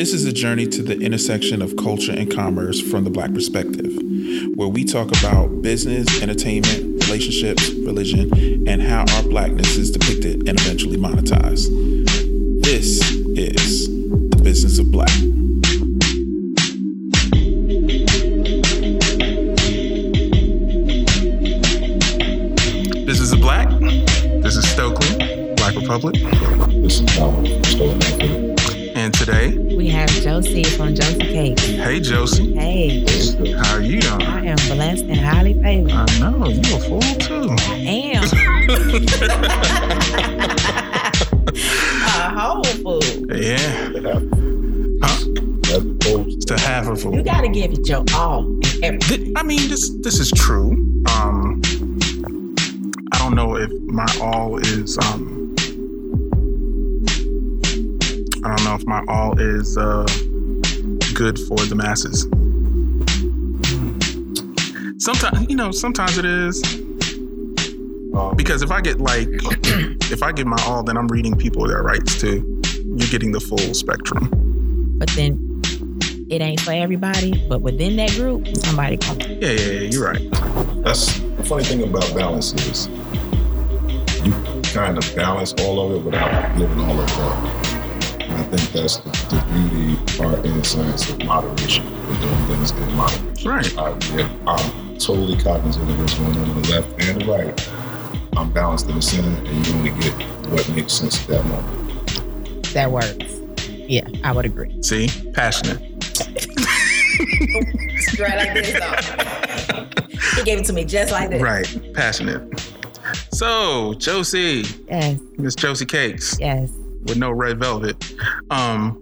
This is a journey to the intersection of culture and commerce from the Black perspective, where we talk about business, entertainment, relationships, religion, and how our Blackness is depicted and eventually monetized. This is the business of Black. This is Howard from Stolen And today, We have Joci from Joci Cake. hey Joci, Hey, how are you doing? I am blessed and highly favored. I know, you a fool too. I am. a whole fool. Yeah, Huh? A half a fool. You gotta give it your all and everything. I mean, this this is true. Um, I don't know if my all is. Um, I if my all is uh, good for the masses. Sometimes, you know, sometimes it is because if I get like, if I give my all, then I'm reading people their rights too. You're getting the full spectrum. But then it ain't for everybody. But within that group, somebody come. Yeah, yeah, yeah. You're right. that's the funny thing about balance is you kind of balance all of it without living all of it up. And I think that's the, the beauty, art, and science of moderation. We're doing things in moderation. Right. I, yeah, I'm totally cognizant of what's going on on the left and the right. I'm balanced in the center, and you only get what makes sense at that moment. That works. Yeah, I would agree. See, passionate. Straight like this, though. he gave it to me just like this. Right, passionate. So, Joci, Yes, Miss Joci Cakes yes. With no red velvet. Um,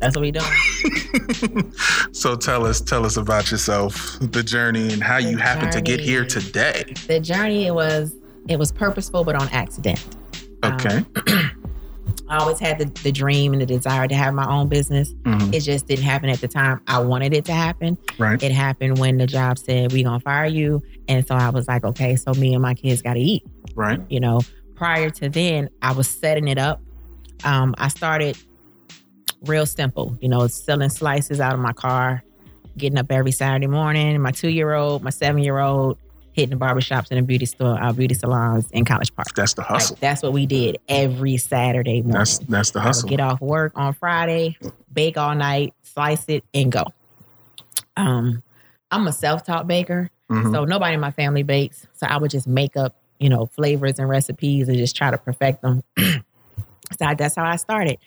That's what we doing. so tell us, tell us about yourself, the journey, and how you The happened to get here today. The journey it was it was purposeful but on accident. Um, Okay. I always had the, the dream and the desire to have my own business. Mhm. It just didn't happen at the time I wanted it to happen. Right. It happened when the job said we gonna fire you, and so I was like, okay, so me and my kids got to eat. Right. You know, prior to then, I was setting it up. Um, I started real simple. You know, selling slices out of my car, getting up every Saturday morning. My two year old, my seven year old, hitting the barbershops and the beauty store, uh, beauty salons in College Park. That's the Like, hustle. that's what we did every Saturday morning. That's that's the I would hustle. get off work on Friday, bake all night, slice it, and go. Um, I'm a self-taught baker, Mhm. so nobody in my family bakes. So I would just make up, you know, flavors and recipes and just try to perfect them. so that's how I started.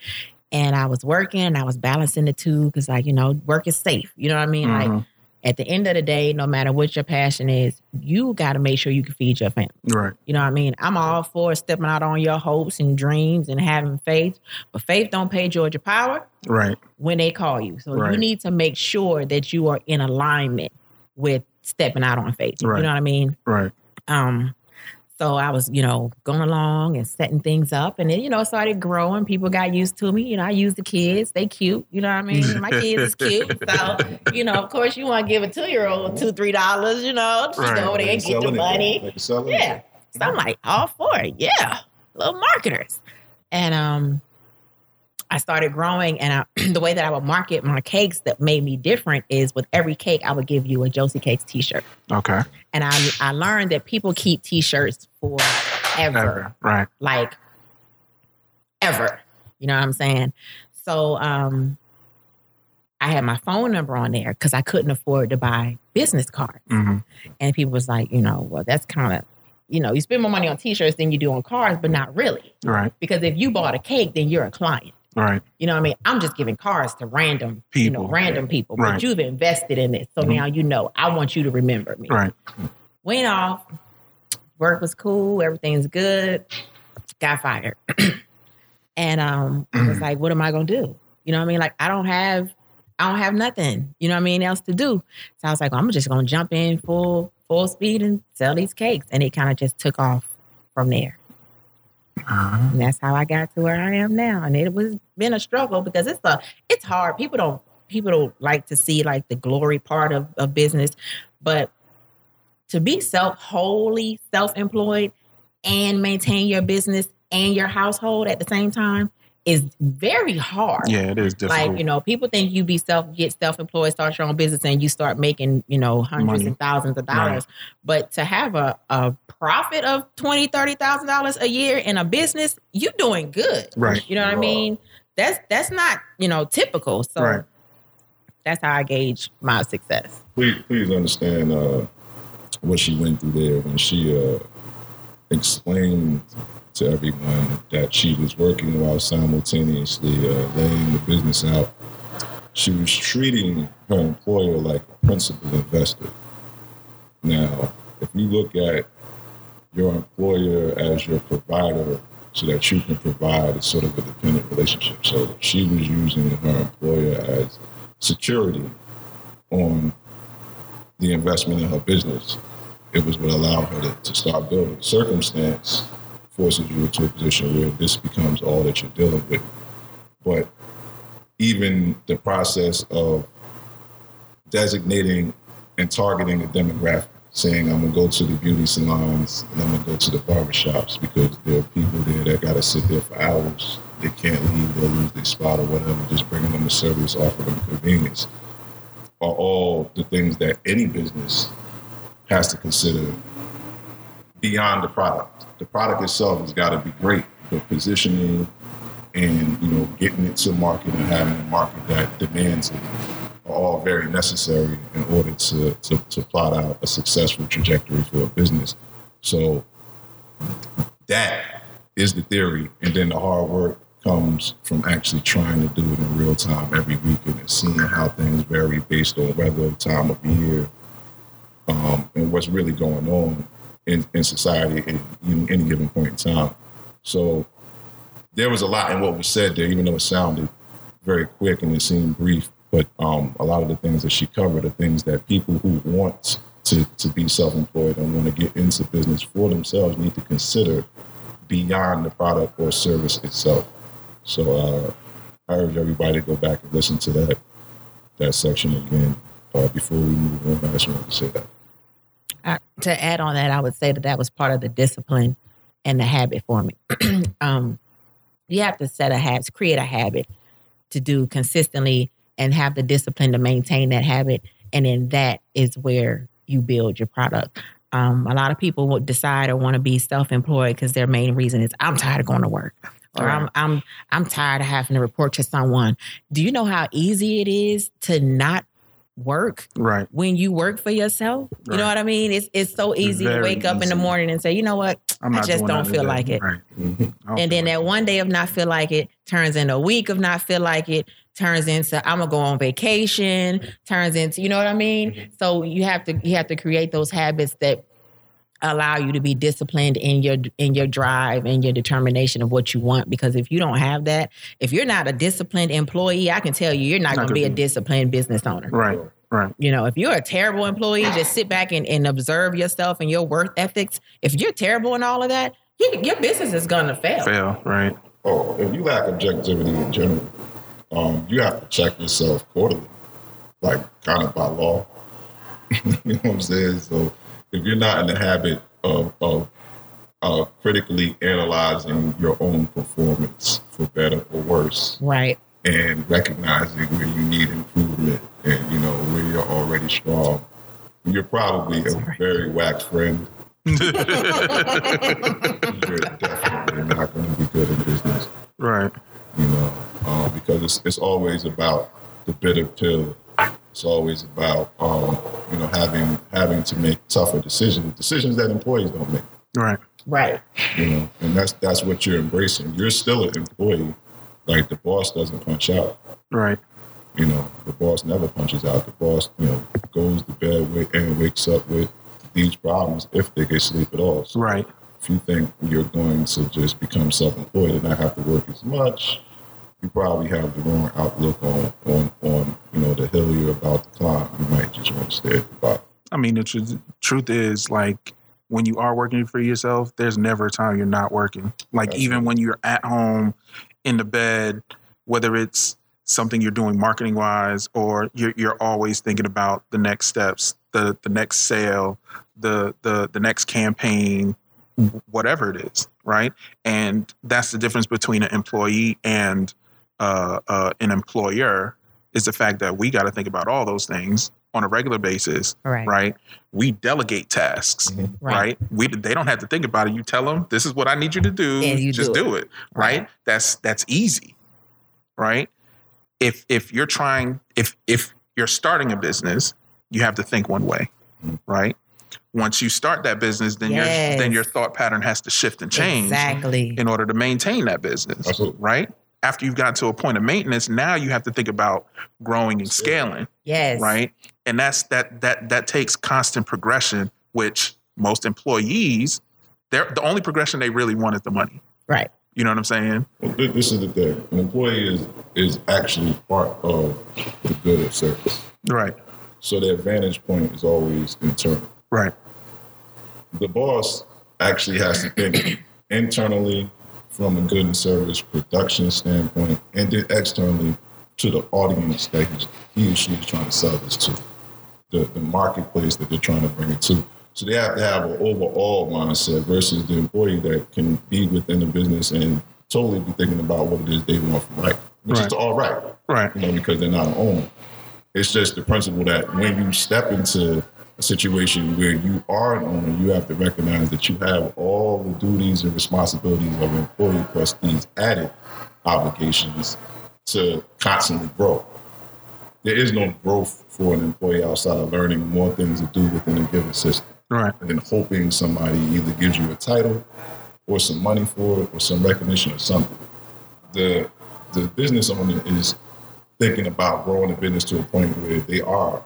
And I was working, I was balancing the two because, like, you know, work is safe. You know what I mean? Like, Mhm. at the end of the day, no matter what your passion is, you got to make sure you can feed your family. Right. You know what I mean? I'm all for stepping out on your hopes and dreams and having faith, but faith don't pay Georgia Power Right. when they call you. So Right. you need to make sure that you are in alignment with stepping out on faith. Right. You know what I mean? Right. Um, so I was, you know, going along and setting things up, and then you know, it started growing. People got used to me. You know, I use the kids; they cute. You know what I mean? My kids is cute. So you know, of course, you want to give a two year old two, three dollars. You know, just Right. go over there and get the money. Selling it. Yeah. So I'm like, all for it. Yeah. Little marketers. And um I started growing and I, the way that I would market my cakes that made me different is with every cake I would give you a Joci Cakes t-shirt. Okay. And I I learned that people keep t-shirts forever. Ever. Right. Like ever. You know what I'm saying? So um I had my phone number on there because I couldn't afford to buy business cards. hmm And people was like, you know, well, that's kind of, you know, you spend more money on t-shirts than you do on cards, but not really. Right. Because if you bought a cake, then you're a client. Right. You know what I mean? I'm just giving cards to random you know, People. random people. Right. But you've invested in this. So Mhm. now you know. I want you to remember me. Right. Went off. Work was cool. Everything's good. Got fired. and um I was like, what am I gonna do? You know what I mean? Like I don't have I don't have nothing, you know what I mean, else to do. So I was like, well, I'm just gonna jump in full full speed and sell these cakes. And it kind of just took off from there. Uh-huh. And that's how I got to where I am now. And it was been a struggle because it's a it's hard. People don't people don't like to see like the glory part of, of business. But to be self wholly self-employed and maintain your business and your household at the same time is very hard. Yeah, it is difficult. Like, you know, people think you be self get self employed, start your own business, and you start making, you know, hundreds Money. and thousands of dollars. But to have a, a profit of twenty, thirty thousand dollars a year in a business, you're doing good. right. You know what I mean? That's that's not, you know, typical. So Right. that's how I gauge my success. please, please understand uh, what she went through there when she uh, explained to everyone that she was working while simultaneously uh, laying the business out. She was treating her employer like a principal investor. Now, if you look at your employer as your provider so that you can provide a sort of a dependent relationship. So she was using her employer as security on the investment in her business. It was what allowed her to, to start building. Circumstance forces you into a position where this becomes all that you're dealing with. But even the process of designating and targeting a demographic, saying I'm gonna go to the beauty salons and I'm gonna go to the barbershops because there are people there that gotta sit there for hours. They can't leave, they'll lose their spot or whatever, just bringing them a service, offer them convenience are all the things that any business has to consider beyond the product. The product itself has got to be great, but positioning and you know getting it to market and having a market that demands it are all very necessary in order to, to, to plot out a successful trajectory for a business. So that is the theory, and then the hard work comes from actually trying to do it in real time every weekend and seeing how things vary based on weather, time of year, um, and what's really going on in, in society at any, given point in time. So there was a lot in what was said there, even though it sounded very quick and it seemed brief. But um, a lot of the things that she covered are things that people who want to, to be self-employed and want to get into business for themselves need to consider beyond the product or service itself. So uh, I urge everybody to go back and listen to that that section again uh, before we move on. I just wanted to say that. To add on that, I would say that that was part of the discipline and the habit for me. um, you have to set a habit, create a habit to do consistently and have the discipline to maintain that habit. And then that is where you build your product. Um, a lot of people would decide or want to be self-employed because their main reason is I'm tired of going to work. Or I'm I'm I'm tired of having to report to someone. Do you know how easy it is to not work Right. when you work for yourself. You know what I mean? It's it's so easy to Very wake up in the morning and say, you know what? I just don't feel like it. Right. Don't And then that one day of not feel like it turns into a week of not feel like it, turns into I'm gonna go on vacation, turns into you know what I mean? Mm-hmm. So you have to you have to create those habits that allow you to be disciplined in your in your drive and your determination of what you want because if you don't have that if you're not a disciplined employee i can tell you you're not, Not going to be a disciplined business owner Right. Right. you know, if you're a terrible employee, just sit back and, and observe yourself and your work ethics. If you're terrible in all of that, you, your business is going to fail. Fail. Right. Oh, if you lack objectivity in general, um, you have to check yourself quarterly, like kind of by law. you know what I'm saying? So if you're not in the habit of, of uh, critically analyzing your own performance for better or worse, Right. and recognizing where you need improvement and you know where you're already strong, you're probably a Sorry. very whack friend. you're definitely not going to be good in business Right. you know, um, because it's it's always about the bitter pill. It's always about um, you know having having to make tougher decisions, decisions that employees don't make. Right. Right. You know, and that's that's what you're embracing. You're still an employee. Like the boss doesn't punch out. Right. You know, the boss never punches out. The boss, you know, goes to bed with, and wakes up with these problems if they get sleep at all. So Right. if you think you're going to just become self-employed and not have to work as much, you probably have the wrong outlook on on on you know the hill you're about to climb. You might just want to stay at the bottom. I mean, the truth, truth is, like, when you are working for yourself, there's never a time you're not working. Like, That's even right. when you're at home in the bed, whether it's something you're doing marketing wise or you're, you're always thinking about the next steps, the, the next sale, the, the, the next campaign, whatever it is, right? And that's the difference between an employee and uh, uh, an employer is the fact that we got to think about all those things on a regular basis, Right. right? We delegate tasks, Mhm. Right. right? We they don't have to think about it. You tell them this is what I need you to do. And you just do do it, right? Right. That's that's easy, right? If if you're trying if if you're starting a business, you have to think one way, Mhm. right? Once you start that business, then your Yes. then your thought pattern has to shift and change Exactly. in order to maintain that business, Absolutely. right? After you've gotten to a point of maintenance, now you have to think about growing and scaling yes. right and that's that that that takes constant progression which most employees they're the only progression they really want is the money Right. you know what i'm saying Well, this is the thing. An employee is is actually part of the good of service. right So their vantage point is always internal. right The boss actually has to think internally from a good and service production standpoint, and then externally to the audience that he's, he or she is trying to sell this to, the, the marketplace that they're trying to bring it to. So they have to have an overall mindset versus the employee that can be within the business and totally be thinking about what it is they want from life, which Right. is all right right you know, because they're not an owner. It's just the principle that when you step into a situation where you are an owner, you have to recognize that you have all the duties and responsibilities of an employee plus these added obligations to constantly grow. There is no growth for an employee outside of learning more things to do within a given system right and then hoping somebody either gives you a title or some money for it or some recognition or something. The the business owner is thinking about growing the business to a point where they are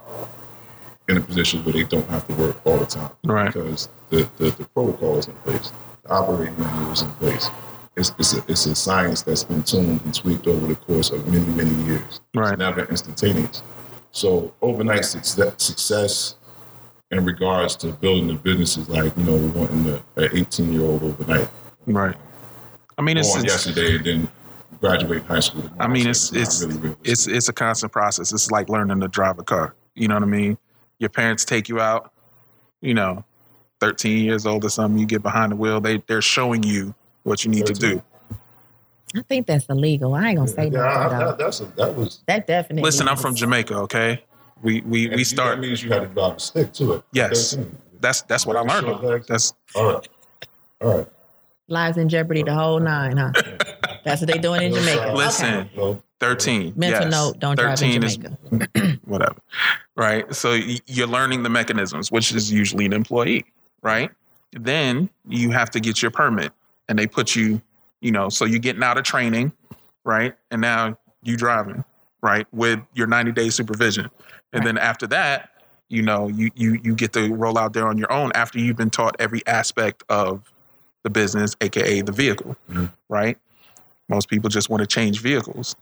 in a position where they don't have to work all the time. Right. Because the, the, the protocol is in place, the operating manual is in place. It's, it's, a, it's a science that's been tuned and tweaked over the course of many, many years. Right. It's never instantaneous. So overnight success, success in regards to building the business is like, you know, wanting an 18 year old overnight. right i mean it's it's, yesterday and then graduate high school. tomorrow. i mean So it's it's really it's it's a constant process it's like learning to drive a car you know what i mean your parents take you out you know 13 years old or something you get behind the wheel they they're showing you what you need to do I think that's illegal. I ain't gonna say yeah, nothing. I- though. that, that's a, that was. That definitely. listen i'm from jamaica okay we we and we you- start That means you had to drive a stick to it. Yes. 13. that's that's what i Very learned short that's All right. All right. Lives in jeopardy, the whole nine, huh? That's what they doing in Jamaica. Listen. Okay. 13 Mental yes. note: Don't drive in Jamaica. whatever right so you're learning the mechanisms which is usually an employee right then you have to get your permit and they put you you know so you're getting out of training right and now you driving right with your 90 day supervision and Right. then after that you know you you you get to roll out there on your own after you've been taught every aspect of the business aka the vehicle Mhm. right most people just want to change vehicles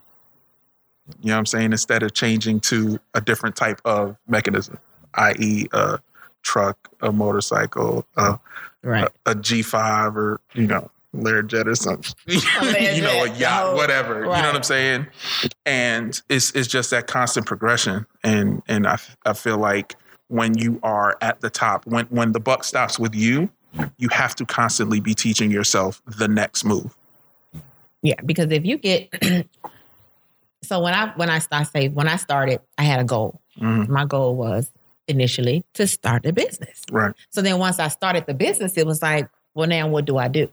you know what I'm saying? Instead of changing to a different type of mechanism, i.e., a truck, a motorcycle, a, Right. a G5 or, you know, Learjet or something. you know, a yacht, no. whatever. You know what I'm saying? And it's it's just that constant progression. And and I, I feel like when you are at the top, when when the buck stops with you, you have to constantly be teaching yourself the next move. Yeah, because if you get so when I when I start say when I started, I had a goal. Mhm. My goal was initially to start a business. Right. So then once I started the business, it was like, well, now what do I do?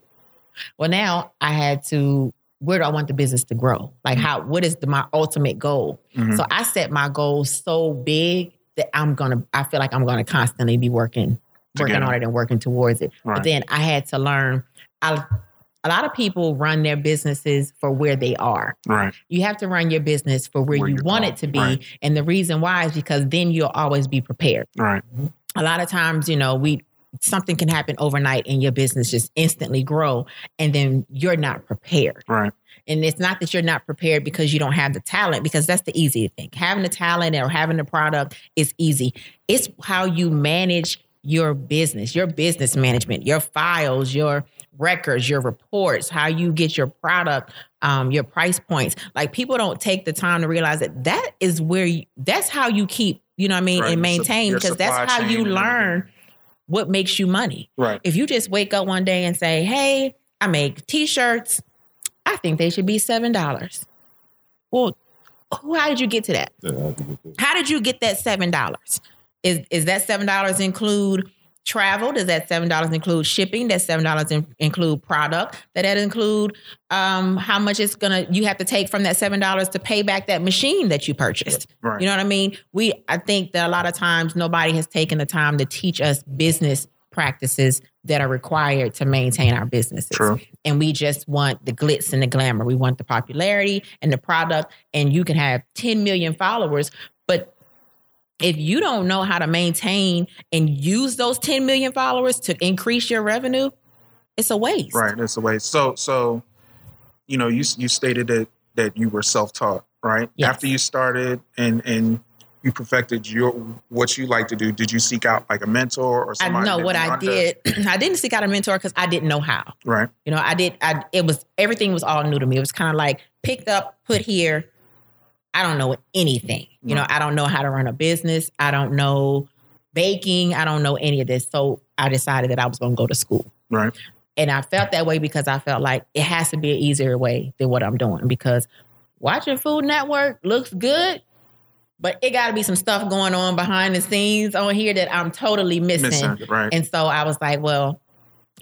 Well, now I had to. Where do I want the business to grow? Like how? What is the, my ultimate goal? Mhm. So I set my goals so big that I'm gonna. I feel like I'm gonna constantly be working, working Together. on it and working towards it. Right. But then I had to learn. I, a lot of people run their businesses for where they are. right. You have to run your business for where, Where you want going, it to be. right. And the reason why is because then you'll always be prepared. Right. A lot of times, you know, we something can happen overnight and your business just instantly grow and then you're not prepared. Right. And it's not that you're not prepared because you don't have the talent, because that's the easy thing. Having the talent or having the product is easy. It's how you manage your business, your business management, your files, your records, your reports, how you get your product, um, your price points. Like people don't take the time to realize that that is where you, that's how you keep, you know what I mean, Right. and Your sup- maintain your because that's how you and learn what makes you money. Right. If you just wake up one day and say, "Hey, I make t-shirts. I think they should be seven dollars." Well, who? How did you get to that? Yeah, I How did you get that seven dollars? Is is that seven dollars include travel? Does that seven dollars include shipping? Does seven dollars in, include product? That that include um, how much it's gonna you have to take from that seven dollars to pay back that machine that you purchased? Right. You know what I mean? We I think that a lot of times nobody has taken the time to teach us business practices that are required to maintain our businesses. True. And we just want the glitz and the glamour. We want the popularity and the product. And you can have 10 million followers, but if you don't know how to maintain and use those 10 million followers to increase your revenue, it's a waste. Right. it's a waste. So, so, you know, you you stated that that you were self taught, right? Yes. After you started and and you perfected your what you like to do, did you seek out like a mentor or I know what I did. I didn't seek out a mentor because I didn't know how. Right. You know, I did. I it was everything was all new to me. It was kind of like picked up, put here. I don't know anything. You know, I don't know how to run a business. I don't know baking. I don't know any of this. So I decided that I was going to go to school. Right. And I felt that way because I felt like it has to be an easier way than what I'm doing. Because watching Food Network looks good, but it got to be some stuff going on behind the scenes on here that I'm totally missing. Missing. Right. And so I was like, well,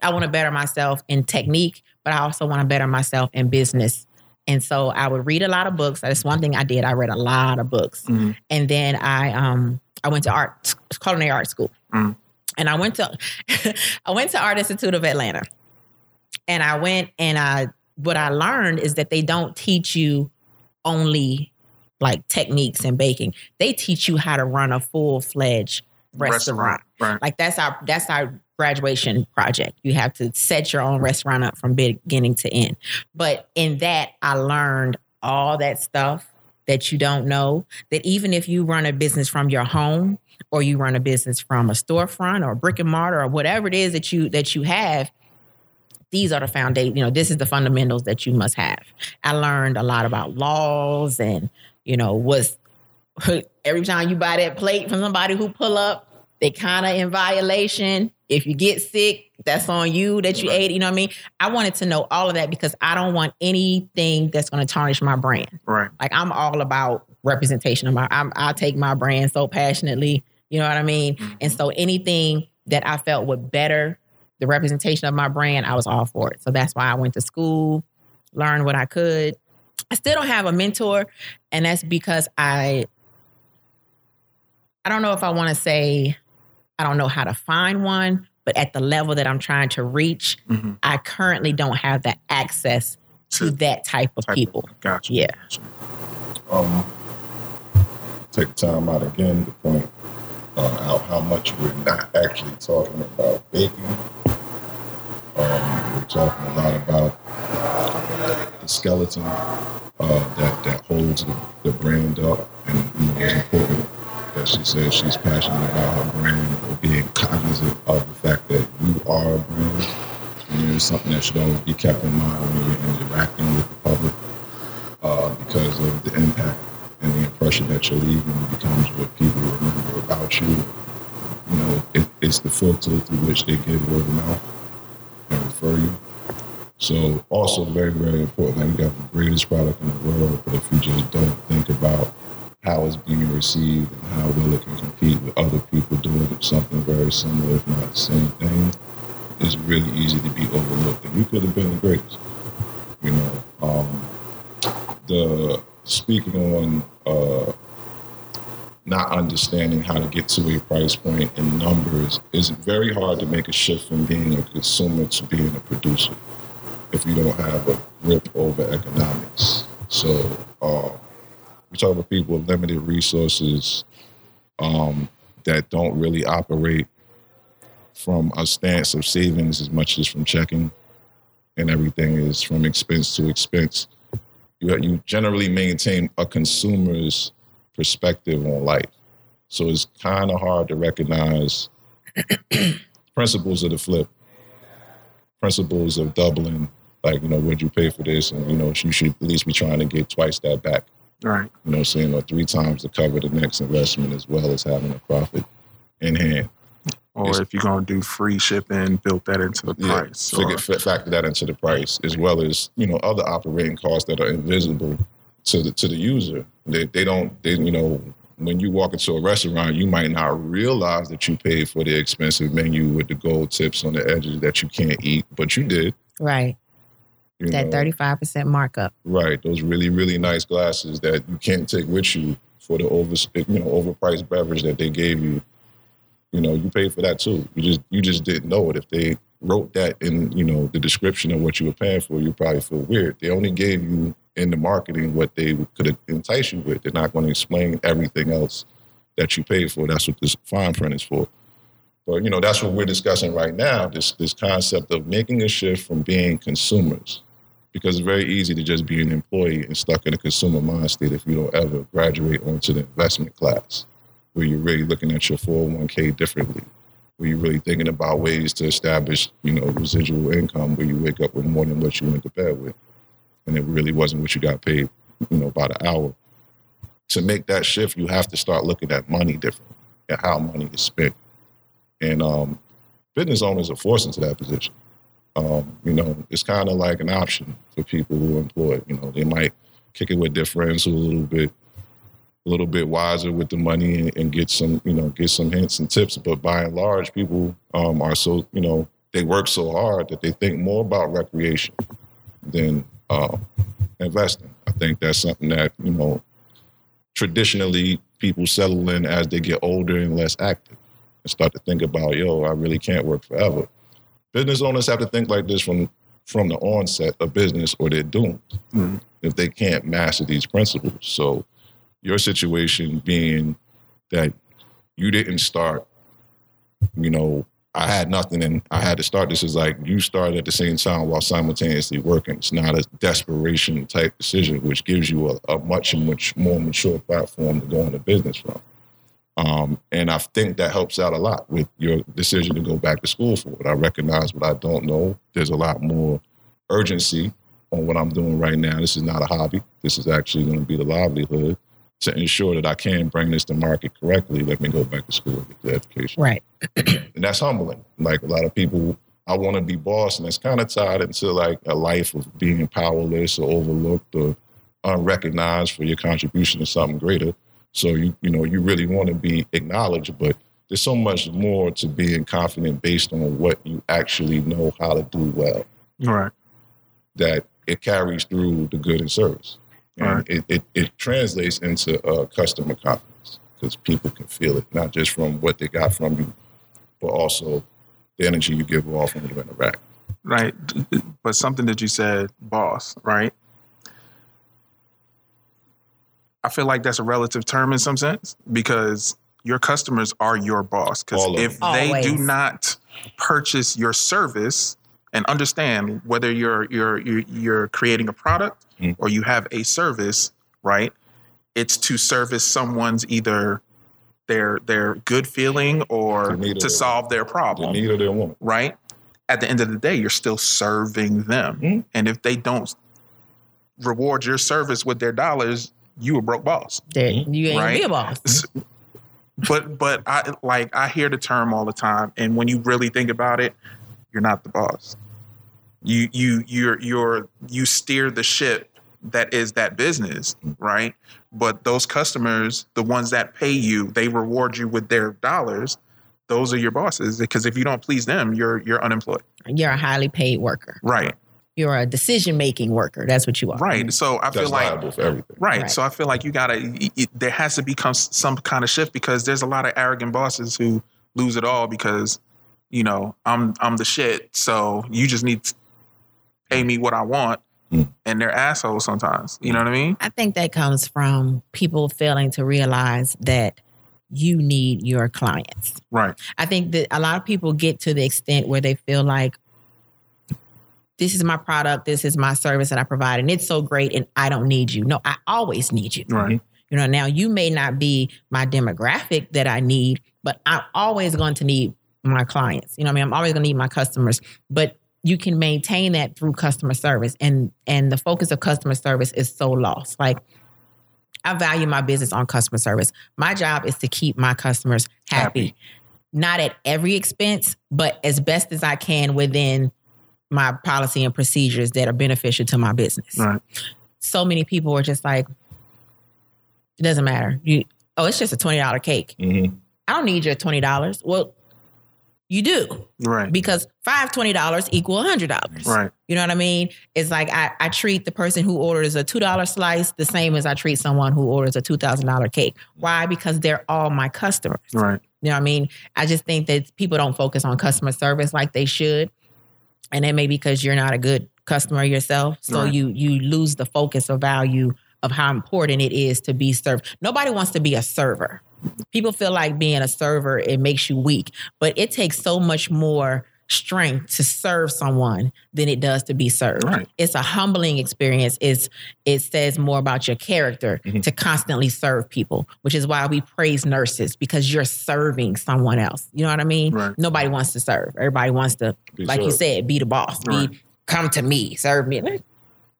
I want to better myself in technique, but I also want to better myself in business. And so I would read a lot of books. That's one thing I did. I read a lot of books. Mhm. And then I um I went to art culinary art school. Mm. And I went to I went to Art Institute of Atlanta. And I went and I what I learned is that they don't teach you only like techniques and baking. They teach you how to run a full-fledged restaurant. Right. Like that's our that's our graduation project. You have to set your own restaurant up from beginning to end. But in that, I learned all that stuff that you don't know. That even if you run a business from your home or you run a business from a storefront or brick and mortar or whatever it is that you that you have, these are the foundation. You know, this is the fundamentals that you must have. I learned a lot about laws and you know was every time you buy that plate from somebody who pull up, they kind of in violation. If you get sick, that's on you that you ate. You know what I mean? I wanted to know all of that because I don't want anything that's going to tarnish my brand. Right. Like I'm all about representation of my. I'm, I take my brand so passionately. You know what I mean? Mm-hmm. And so anything that I felt would better the representation of my brand, I was all for it. So that's why I went to school, learned what I could. I still don't have a mentor, and that's because I I don't know if I want to say I don't know how to find one, but at the level that I'm trying to reach, Mhm. I currently don't have the access to To that type of type of- people. Gotcha. Yeah. um, take time out again to point uh, out how much we're not actually talking about baking. Um, we're talking a lot about the skeleton uh, that that holds the, the brand up, and you know, it's important that she says she's passionate about her brand or being cognizant of the fact that you are a brand. And it's something that should always be kept in mind when you're interacting with the public uh, because of the impact and the impression that you're leaving becomes what people remember about you. You know, it, it's the filter through which they give word of mouth and refer you. So, also very, very important. Like you got the greatest product in the world, but if you just don't think about how it's being received and how well it can compete with other people doing something very similar, if not the same thing, it's really easy to be overlooked. And you could have been the greatest. You know, um, the speaking on uh, not understanding how to get to a price point in numbers is very hard to make a shift from being a consumer to being a producer if you don't have a grip over economics. So um, we talk about people with limited resources um, that don't really operate from a stance of savings as much as from checking, and everything is from expense to expense you, you generally maintain a consumer's perspective on life. So it's kind of hard to recognize principles of the flip, principles of doubling. Like, you know, would you pay for this? And, you know, you should at least be trying to get twice that back. Right. You know what I'm saying? Or three times to cover the next investment as well as having a profit in hand. Or It's- if you're gonna do free shipping, build that into the Yeah, price. figure, or- factor that into the price as well as you know other operating costs that are invisible to the to the user. They they don't they you know when you walk into a restaurant, you might not realize that you paid for the expensive menu with the gold tips on the edges that you can't eat, but you did. Right. You That know? thirty five percent markup. Right, those really really nice glasses that you can't take with you for the over you know overpriced beverage that they gave you. You know, you paid for that too. You just you just didn't know it. If they wrote that in you know the description of what you were paying for, you probably feel weird. They only gave you in the marketing what they could entice you with. They're not going to explain everything else that you paid for. That's what this fine print is for. But you know, that's what we're discussing right now. This this concept of making a shift from being consumers because it's very easy to just be an employee and stuck in a consumer mind state if you don't ever graduate onto the investment class, where you're really looking at your 401k differently, where you're really thinking about ways to establish, you know, residual income where you wake up with more than what you went to bed with. And it really wasn't what you got paid, you know, by the hour. To make that shift, you have to start looking at money differently and how money is spent. And um, business owners are forced into that position um, you know, it's kind of like an option for people who are employed. You know, they might kick it with their friends who are a little bit, a little bit wiser with the money and, and get some, you know, get some hints and tips. But by and large, people um, are so, you know, they work so hard that they think more about recreation than uh, investing. I think that's something that you know, traditionally people settle in as they get older and less active and start to think about, yo, I really can't work forever business owners have to think like this from from the onset of business or they're doomed Mhm. if they can't master these principles. So your situation being that you didn't start you know i had nothing and i had to start. This is like you started at the same time while simultaneously working. It's not a desperation type decision which gives you a, a much much more mature platform to go into business from um, and I think that helps out a lot with your decision to go back to school for it. I recognize what I don't know. There's a lot more urgency on what I'm doing right now. This is not a hobby. This is actually going to be the livelihood. To ensure that I can bring this to market correctly, let me go back to school and get the education. Right. And that's humbling. Like a lot of people, I want to be boss, and it's kind of tied into like a life of being powerless or overlooked or unrecognized for your contribution to something greater. So you you know you really want to be acknowledged, but there's so much more to being confident based on what you actually know how to do well right. that it carries through the good and service. And Right. it, it, it translates into uh, customer confidence because people can feel it, not just from what they got from you, but also the energy you give off when you interact. Right. But something that you said, boss, right? I feel like that's a relative term in some sense because your customers are your boss. Because if them. they do not purchase your service and understand whether you're you're you're, you're creating a product Mm. or you have a service, right? It's to service someone's either their their good feeling or The need of to their- solve their The problem need of their want. right? At the end of the day, you're still serving them. Mhm. And if they don't reward your service with their dollars, you a broke boss. There, mm-hmm. you ain't gonna Right. be a boss. But but I like I hear the term all the time. And when you really think about it, you're not the boss. You you you're you're you steer the ship that is that business, right? But those customers, the ones that pay you, they reward you with their dollars. Those are your bosses because if you don't please them, you're you're unemployed. You're a highly paid worker. Right. You're a decision making worker. That's what you are. Right. So I That's feel like for everything. right. Right. So I feel like you gotta. y- y- there has to become some kind of shift because there's a lot of arrogant bosses who lose it all because you know I'm I'm the shit. So you just need to pay me what I want, Mm. and they're assholes sometimes. You know what I mean? I think that comes from people failing to realize that you need your clients. Right. I think that a lot of people get to the extent where they feel like this is my product, this is my service that I provide, and it's so great, and I don't need you. No, I always need you. Right. You know, now you may not be my demographic that I need, but I'm always going to need my clients. You know, what I mean, I'm always going to need my customers, but you can maintain that through customer service, and and the focus of customer service is so lost. Like, I value my business on customer service. My job is to keep my customers happy. Happy. not at every expense, but as best as I can within my policy and procedures that are beneficial to my business. Right. So many people are just like, it doesn't matter. You, oh, it's just a twenty dollar cake. Mhm. I don't need your twenty dollars. Well, you do Right. because five twenty dollars equal a hundred dollars. Right. You know what I mean? It's like I, I treat the person who orders a two dollar slice the same as I treat someone who orders a two thousand dollar cake. Why? Because they're all my customers. Right. You know what I mean? I just think that people don't focus on customer service like they should. And it may be because you're not a good customer yourself. So Right. you you lose the focus or value of how important it is to be served. Nobody wants to be a server. People feel like being a server, it makes you weak, but it takes so much more strength to serve someone than it does to be served. Right. It's a humbling experience. It's it says more about your character Mhm. to constantly serve people, which is why we praise nurses because you're serving someone else. You know what I mean? Right. Nobody wants to serve. Everybody wants to, Be like you said, be the boss. Right. Be come to me, serve me.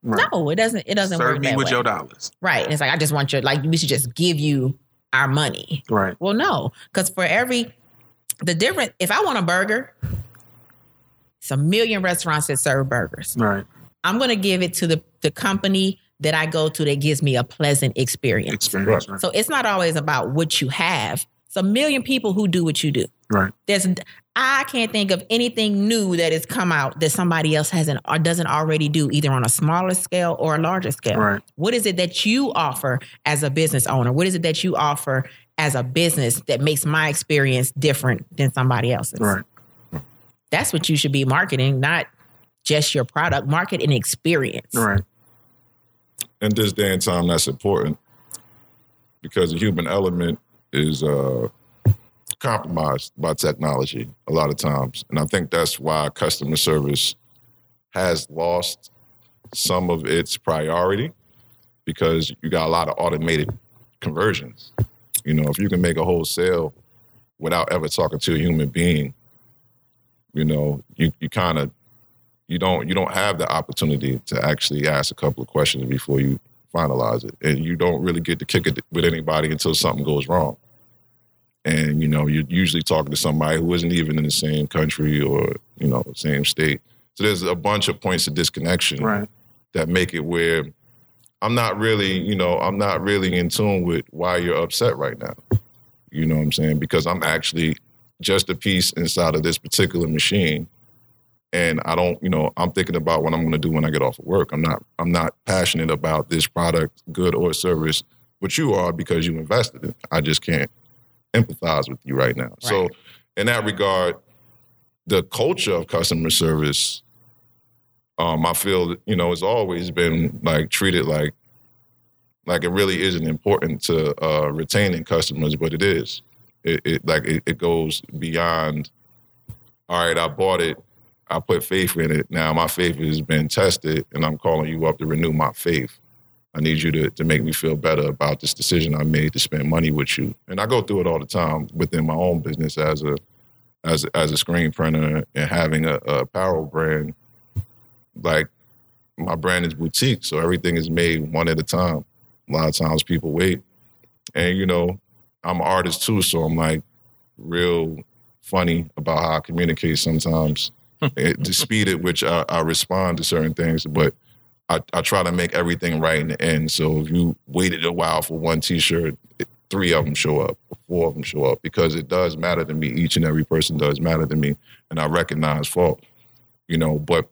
No, it doesn't. It doesn't Serve work me with way. your dollars. right. And it's like I just want your like we should just give you our money. Right. Well, no, because for every the different, if I want a burger, it's a million restaurants that serve burgers. Right. I'm going to give it to the the company that I go to that gives me a pleasant experience. Experience. Right. So it's not always about what you have. It's a million people who do what you do. Right. There's I can't think of anything new that has come out that somebody else hasn't or doesn't already do, either on a smaller scale or a larger scale. Right. What is it that you offer as a business owner? What is it that you offer as a business that makes my experience different than somebody else's? Right. That's what you should be marketing, not just your product. Market an experience. Right. in this day and time that's important because the human element is uh, compromised by technology a lot of times and i think that's why customer service has lost some of its priority because you got a lot of automated conversions you know if you can make a whole sale without ever talking to a human being you know you, you kind of you don't you don't have the opportunity to actually ask a couple of questions before you finalize it. And you don't really get to kick it with anybody until something goes wrong. And you know you're usually talking to somebody who isn't even in the same country or you know same state. So there's a bunch of points of disconnection Right. that make it where i'm not really you know i'm not really in tune with why you're upset right now. You know what i'm saying? Because i'm actually just a piece inside of this particular machine and I don't, you know, I'm thinking about what I'm going to do when I get off of work. I'm not, I'm not passionate about this product, good or service, but you are because you invested in. it. I just can't empathize with you right now. So, in that regard, the culture of customer service, um, I feel, you know, it's always been like treated like, like it really isn't important to uh, retaining customers, but it is. It, it like it, it goes beyond. All right, I bought it. I put faith in it. Now my faith has been tested, and I'm calling you up to renew my faith. I need you to, to make me feel better about this decision I made to spend money with you. And I go through it all the time within my own business as a as a, as a screen printer and having a, a apparel brand. Like my brand is boutique, so everything is made one at a time. A lot of times people wait, and you know I'm an artist too, so I'm like real funny about how I communicate sometimes hmm. eh, it, the speed at which I, I respond to certain things, but I, I try to make everything right in the end. So if you waited a while for one T-shirt, it, three of them show up, or four of them show up, because it does matter to me. Each and every person does matter to me, and I recognize fault. You know, but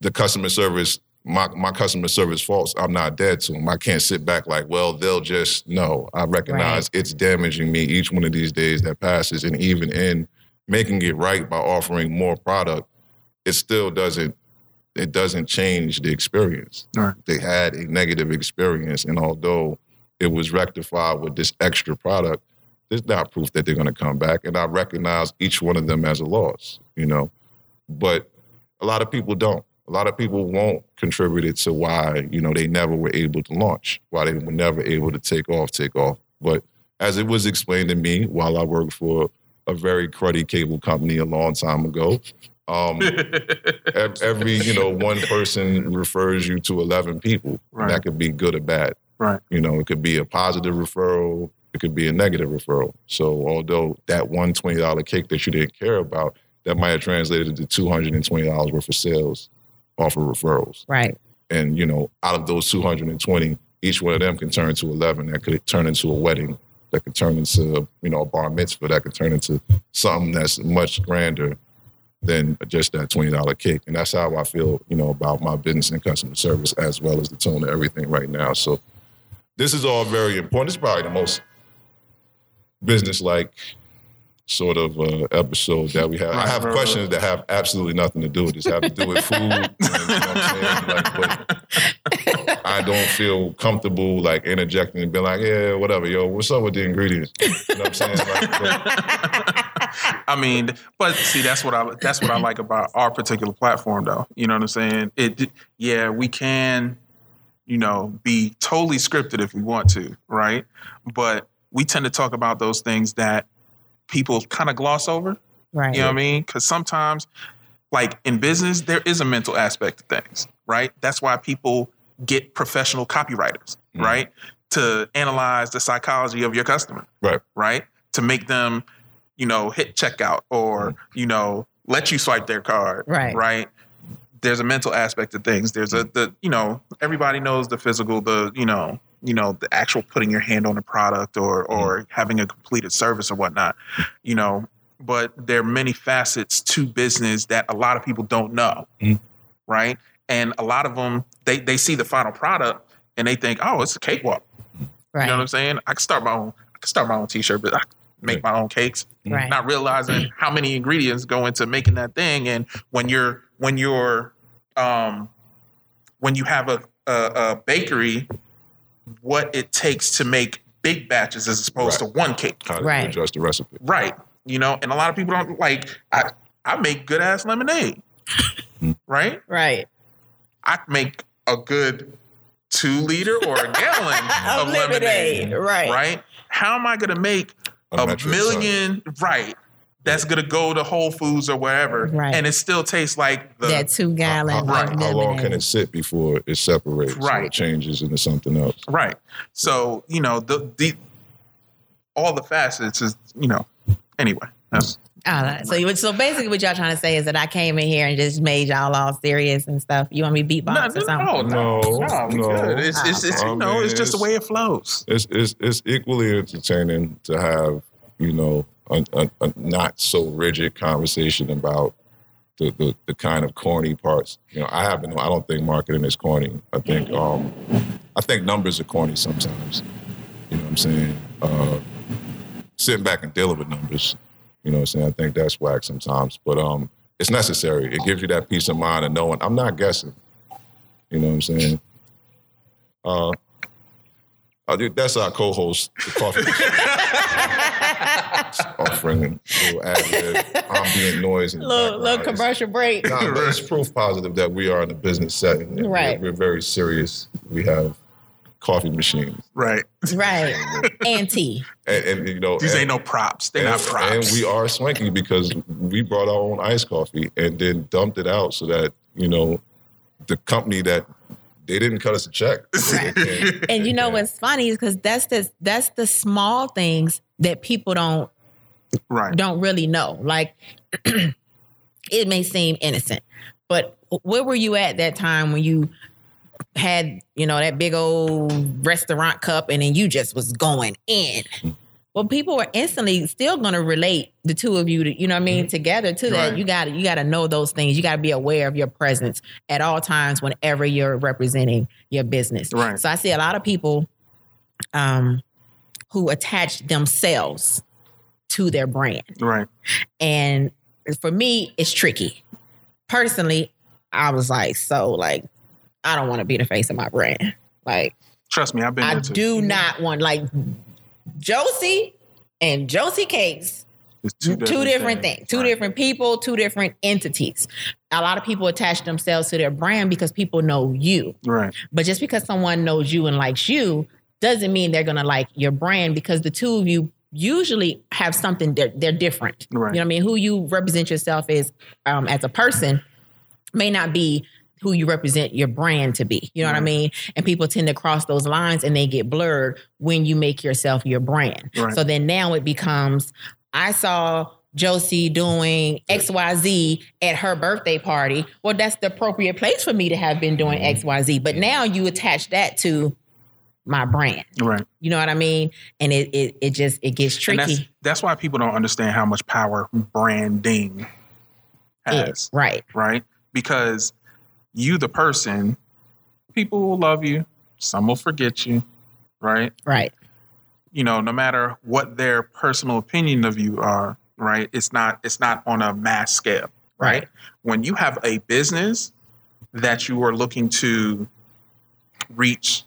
the customer service, my my customer service faults, I'm not dead to them. I can't sit back like, well, they'll just no. I recognize it's damaging me each one of these days that passes, and even in making it right by offering more product, it still doesn't it doesn't change the experience. Right. They had a negative experience, and although it was rectified with this extra product, there's not proof that they're going to come back. And I recognize each one of them as a loss, you know. But a lot of people don't. A lot of people won't contribute it to why you know they never were able to launch, why they were never able to take off, take off. But as it was explained to me while I worked for a very cruddy cable company a long time ago. Um, every you know one person refers you to eleven people. Right. That could be good or bad. Right. You know, it could be a positive referral. it could be a negative referral. So although that one twenty dollar cake that you didn't care about, that might have translated to two hundred and twenty dollars worth of sales off of referrals. Right. And you know, out of those two hundred and twenty, each one of them can turn to eleven. That could turn into a wedding. That could turn into you know a bar mitzvah. That could turn into something that's much grander than just that twenty dollar cake. And that's how I feel, you know, about my business and customer service as well as the tone of everything right now. So this is all very important. It's probably the most business like sort of uh, episode that we have. I have right, questions that have absolutely nothing to do with this. Have to do with food. and, you know I'm? Like, but I don't feel comfortable like interjecting and being like, yeah, whatever, yo, what's up with the ingredients? You know what I'm saying? Like, but- I mean, but see, that's what I that's what I like about our particular platform, though. You know what I'm saying? It, yeah, we can, you know, be totally scripted if we want to, right? But we tend to talk about those things that people kind of gloss over. Right. You know what I mean? Because sometimes, like in business, there is a mental aspect to things, right? That's why people get professional copywriters, Mhm. right? To analyze the psychology of your customer right. right? To make them, you know, hit checkout or, you know, let you swipe their card. Right. Right. There's a mental aspect of things. There's a the, you know, everybody knows the physical, the, you know, you know, the actual putting your hand on a product or or having a completed service or whatnot, you know. But there are many facets to business that a lot of people don't know. Mhm. Right. And a lot of them they they see the final product and they think, oh, it's a cakewalk. Right. You know what I'm saying? I can start my own. I can start my own T-shirt, but I make my own cakes. Right. Not realizing how many ingredients go into making that thing, and when you're when you're um, when you have a, a, a bakery, what it takes to make big batches as opposed Right. to one cake. How to Right. adjust the recipe. Right. You know, and a lot of people don't like. I I make good ass lemonade. right. Right. I make a good two liter or a gallon Of of lemonade. lemonade, right. Right. How am I going to make A a metric million? Right. That's going to go to Whole Foods or wherever, Right. and it still tastes like the that two gallon How, Right. how long can it sit before it separates? or Right. it changes into something else. right. So you know the the all the facets is you know. Anyway, that's Oh, so you, so basically, what y'all trying to say is that I came in here and just made y'all all serious and stuff. You want me to beatbox no, or something? no, no, No, no, no. It's, ah. it's, it's you know, mean, it's just the way it flows. It's it's it's equally entertaining to have you know a, a, a not so rigid conversation about the, the the kind of corny parts. You know, I happen I don't think marketing is corny. I think um I think numbers are corny sometimes. You know what I'm saying? Uh, sitting back and dealing with numbers. You know what I'm saying? I think that's whack sometimes, but um, it's necessary. It gives you that peace of mind of knowing I'm not guessing. You know what I'm saying? Uh, uh, dude, that's our co-host, the coffee offering a little additive, ambient noise, and little little commercial break. Nah, but it's proof positive that we are in a business setting. Right. We're, we're very serious. We have coffee machines, Right. Right. And tea. and, and you know, These and- ain't no props. They're and, not props. and we are swanky because we brought our own iced coffee and then dumped it out so that you know the company that they didn't cut us a check. Right. And you know what's funny is because that's the that's the small things that people don't right. don't really know. Like it may seem innocent, but where were you at that time when you had, you know, that big old restaurant cup and then you just was going in? Well, people were instantly still going to relate the two of you, to, you know what I mean, together to that. Right. You got you got to know those things. You got to be aware of your presence at all times whenever you're representing your business. Right. So I see a lot of people um, who attach themselves to their brand. Right. And for me, it's tricky. Personally, I was like, so like, I don't want to be the face of my brand. Like, Trust me, I've been I do not want like Joci and Joci Cakes, It's two different, things, two Right. different people, two different entities. A lot of people attach themselves to their brand because people know you. Right. But just because someone knows you and likes you doesn't mean they're gonna like your brand because the two of you usually have something they're, they're different. Right. You know what I mean? Who you represent yourself as um, as a person may not be who you represent your brand to be. You know what I mean? And people tend to cross those lines and they get blurred when you make yourself your brand. Right. So then now it becomes I saw Joci doing XYZ at her birthday party. Well, that's the appropriate place for me to have been doing XYZ. But now you attach that to my brand. Right. You know what I mean? And it it, it just it gets And that's tricky. that's why people don't understand how much power branding has. Is, right. right? Because you, the person, people will love you, some will forget you, right? Right. You know, no matter what their personal opinion of you are, right? It's not it's not on a mass scale, right? Right. When you have a business that you are looking to reach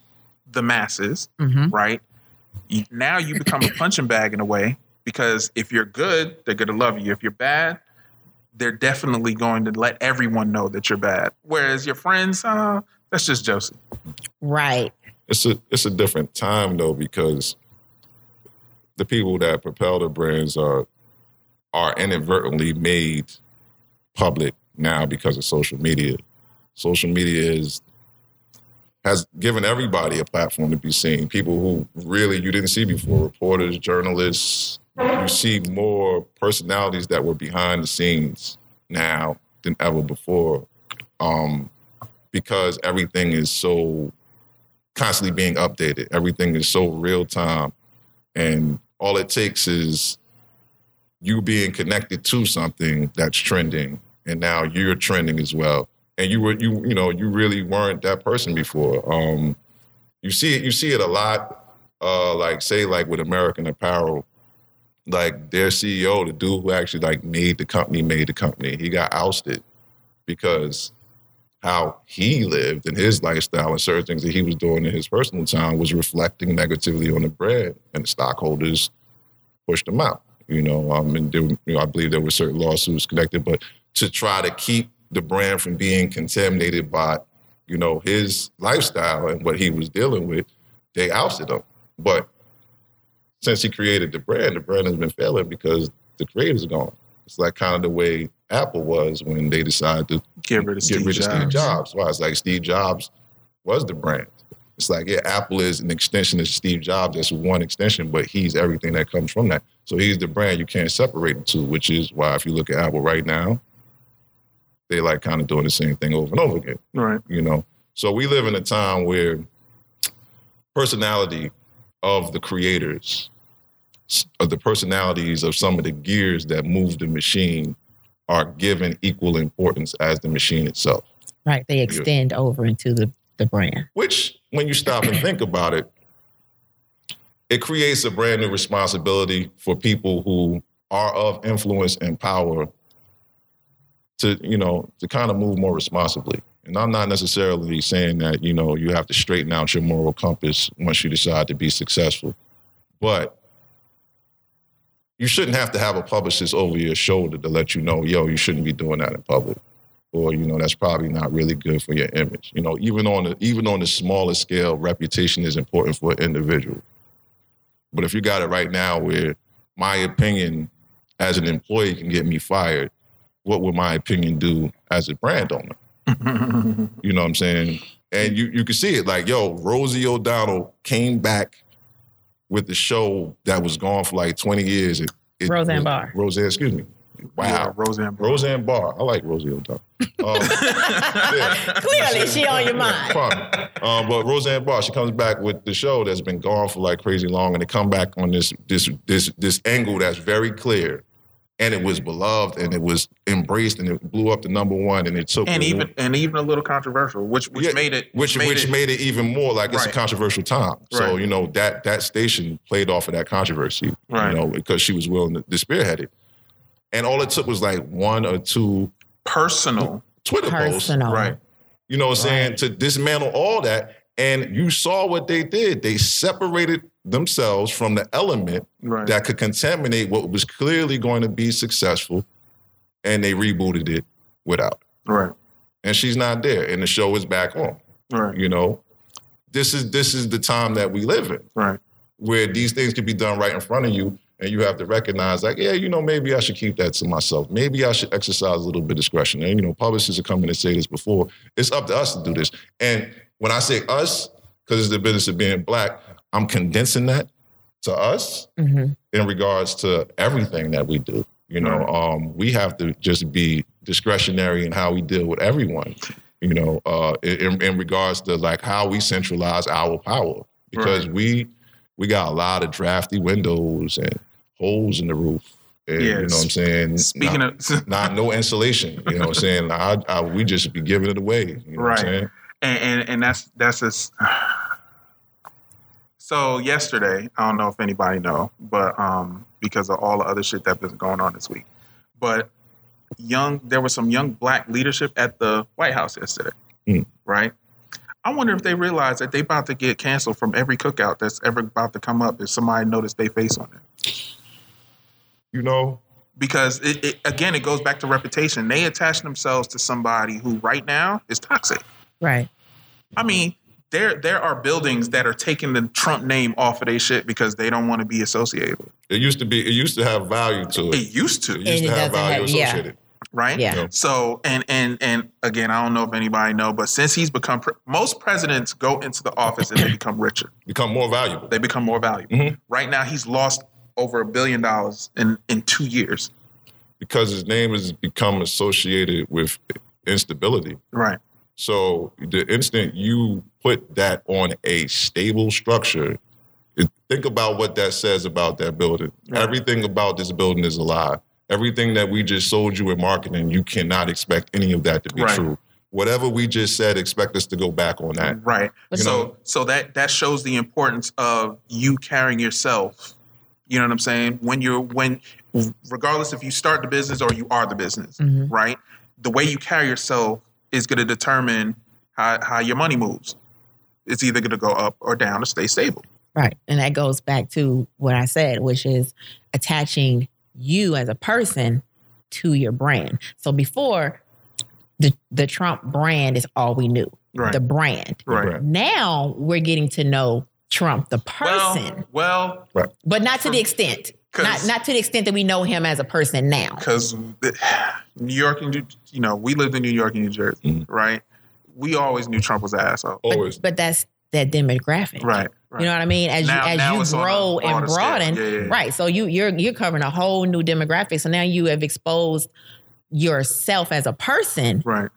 the masses, hmm right? Now you become a punching bag in a way because if you're good, they're going to love you. If you're bad, they're definitely going to let everyone know that you're bad. Whereas your friends, uh, that's just Joci. Right. it's a it's a different time though because the people that propel the brands are are inadvertently made public now because of social media. Social media is has given everybody a platform to be seen. People who really you didn't see before, reporters, journalists. You see more personalities that were behind the scenes now than ever before. Um, because everything is so constantly being updated. Everything is so real time. And all it takes is you being connected to something that's trending. And now you're trending as well. And you were you you know, you really weren't that person before. Um you see it you see it a lot, uh like say like with American Apparel, like their CEO, the dude who actually like made the company, made the company, he got ousted because how he lived and his lifestyle and certain things that he was doing in his personal time was reflecting negatively on the brand, and the stockholders pushed him out. You know, um, and there, you know, I believe there were certain lawsuits connected, but to try to keep the brand from being contaminated by, you know, his lifestyle and what he was dealing with, they ousted him. But since he created the brand, the brand has been failing because the creator's gone. It's like kind of the way Apple was when they decided to Get rid of get Steve rid of Steve Jobs. Jobs. Why? It's like Steve Jobs was the brand. It's like, yeah, Apple is an extension of Steve Jobs. That's one extension, but he's everything that comes from that. So he's the brand you can't separate the two, which is why if you look at Apple right now, they like kind of doing the same thing over and over again Right. you know. So we live in a time where personality of the creators, of the personalities of some of the gears that move the machine, are given equal importance as the machine itself. Right. They extend over into the, the brand. Which, when you stop and think about it, it creates a brand new responsibility for people who are of influence and power to, you know, to kind of move more responsibly. And I'm not necessarily saying that, you know, you have to straighten out your moral compass once you decide to be successful. But you shouldn't have to have a publicist over your shoulder to let you know, yo, you shouldn't be doing that in public. Or, you know, that's probably not really good for your image. You know, even on the even on the smaller scale, reputation is important for an individual. But if you got it right now where my opinion as an employee can get me fired, what would my opinion do as a brand owner? You know what I'm saying? And you you can see it like, yo, Rosie O'Donnell came back with the show that was gone for like 20 years. It, it Roseanne was- Barr. Roseanne, excuse me. Yeah, Wow. Roseanne. Barr. Roseanne Barr. I like Rosie O'Donnell. Um, yeah. Clearly, she on your mind. Fine. Um, but Roseanne Barr, she comes back with the show that's been gone for like crazy long, and they come back on this this this this angle that's very clear, and it was beloved, and it was embraced, and it blew up to number one, and it took and the- even and even a little controversial, which which Yeah, made it which which made it even more like it's a controversial time. So you know that that station played off of that controversy, Right. you know, because she was willing to, to spearhead it, and all it took was like one or two personal, Twitter posts Personal. right? You know what I'm saying? To dismantle all that. And you saw what they did. They separated themselves from the element Right. that could contaminate what was clearly going to be successful. And they rebooted it without. right. And she's not there. And the show is back on. Right. You know? This is this is the time that we live in Right. where these things can be done right in front of you. And you have to recognize, like, yeah, you know, maybe I should keep that to myself. Maybe I should exercise a little bit of discretion. And, you know, publishers are coming to say this before. It's up to us to do this. And when I say us, because it's the business of being black, I'm condensing that to us hmm in regards to everything that we do. You know, um, we have to just be discretionary in how we deal with everyone. You know, uh, in, in regards to like how we centralize our power, because we we got a lot of drafty windows and holes in the roof. And, You know what I'm saying? Speaking not, of not no insulation. You know what I'm saying? I, I, we just be giving it away. You know what Right. I'm saying? and, and and that's that's just so yesterday i don't know if anybody know but um because of all the other shit that's been going on this week. But young there was some young black leadership at the white house yesterday Mm. right? I wonder if they realize that they about to get canceled from every cookout that's ever about to come up if somebody noticed they face on it. You know, because it, it, again it goes back to reputation. They attach themselves to somebody who right now is toxic. Right. I mean, there there are buildings that are taking the Trump name off of their shit because they don't want to be associated with it used to be. It used to have value to it. it. It used to, It used And to it have doesn't value have- yeah. associated. right? Yeah. Yeah. So and and and again, I don't know if anybody know, but since he's become pre- most presidents go into the office and they become richer. Become more valuable. They become more valuable. Mhm. Right now, he's lost over a billion dollars in in two years. because his name has become associated with instability. Right. So the instant you put that on a stable structure, it- think about what that says about that building. Right. Everything about this building is a lie. Everything that we just sold you in marketing, you cannot expect any of that to be Right. true. Whatever we just said, expect us to go back on that. Right. But so know- so that that shows the importance of you carrying yourself. You know what I'm saying? When you're when regardless if you start the business or you are the business, Mhm. right? The way you carry yourself is going to determine how how your money moves. It's either going to go up or down or stay stable. Right. And that goes back to what I said, which is attaching you as a person to your brand. So before the the Trump brand is all we knew. Right. The brand. right. Right. Now we're getting to know Trump the person, Well, well, but not to the extent. Not 'Cause- not to the extent that we know him as a person now. because New York and you know we lived in New York and New Jersey, Mhm. right? We always knew Trump was an asshole. Always. But, but that's that demographic. Right. right. You know what I mean? As Now- you as it's you on a grow and broaden, Yeah, yeah, yeah. right? So you you're you're covering a whole new demographic. So now you have exposed yourself as a person, right.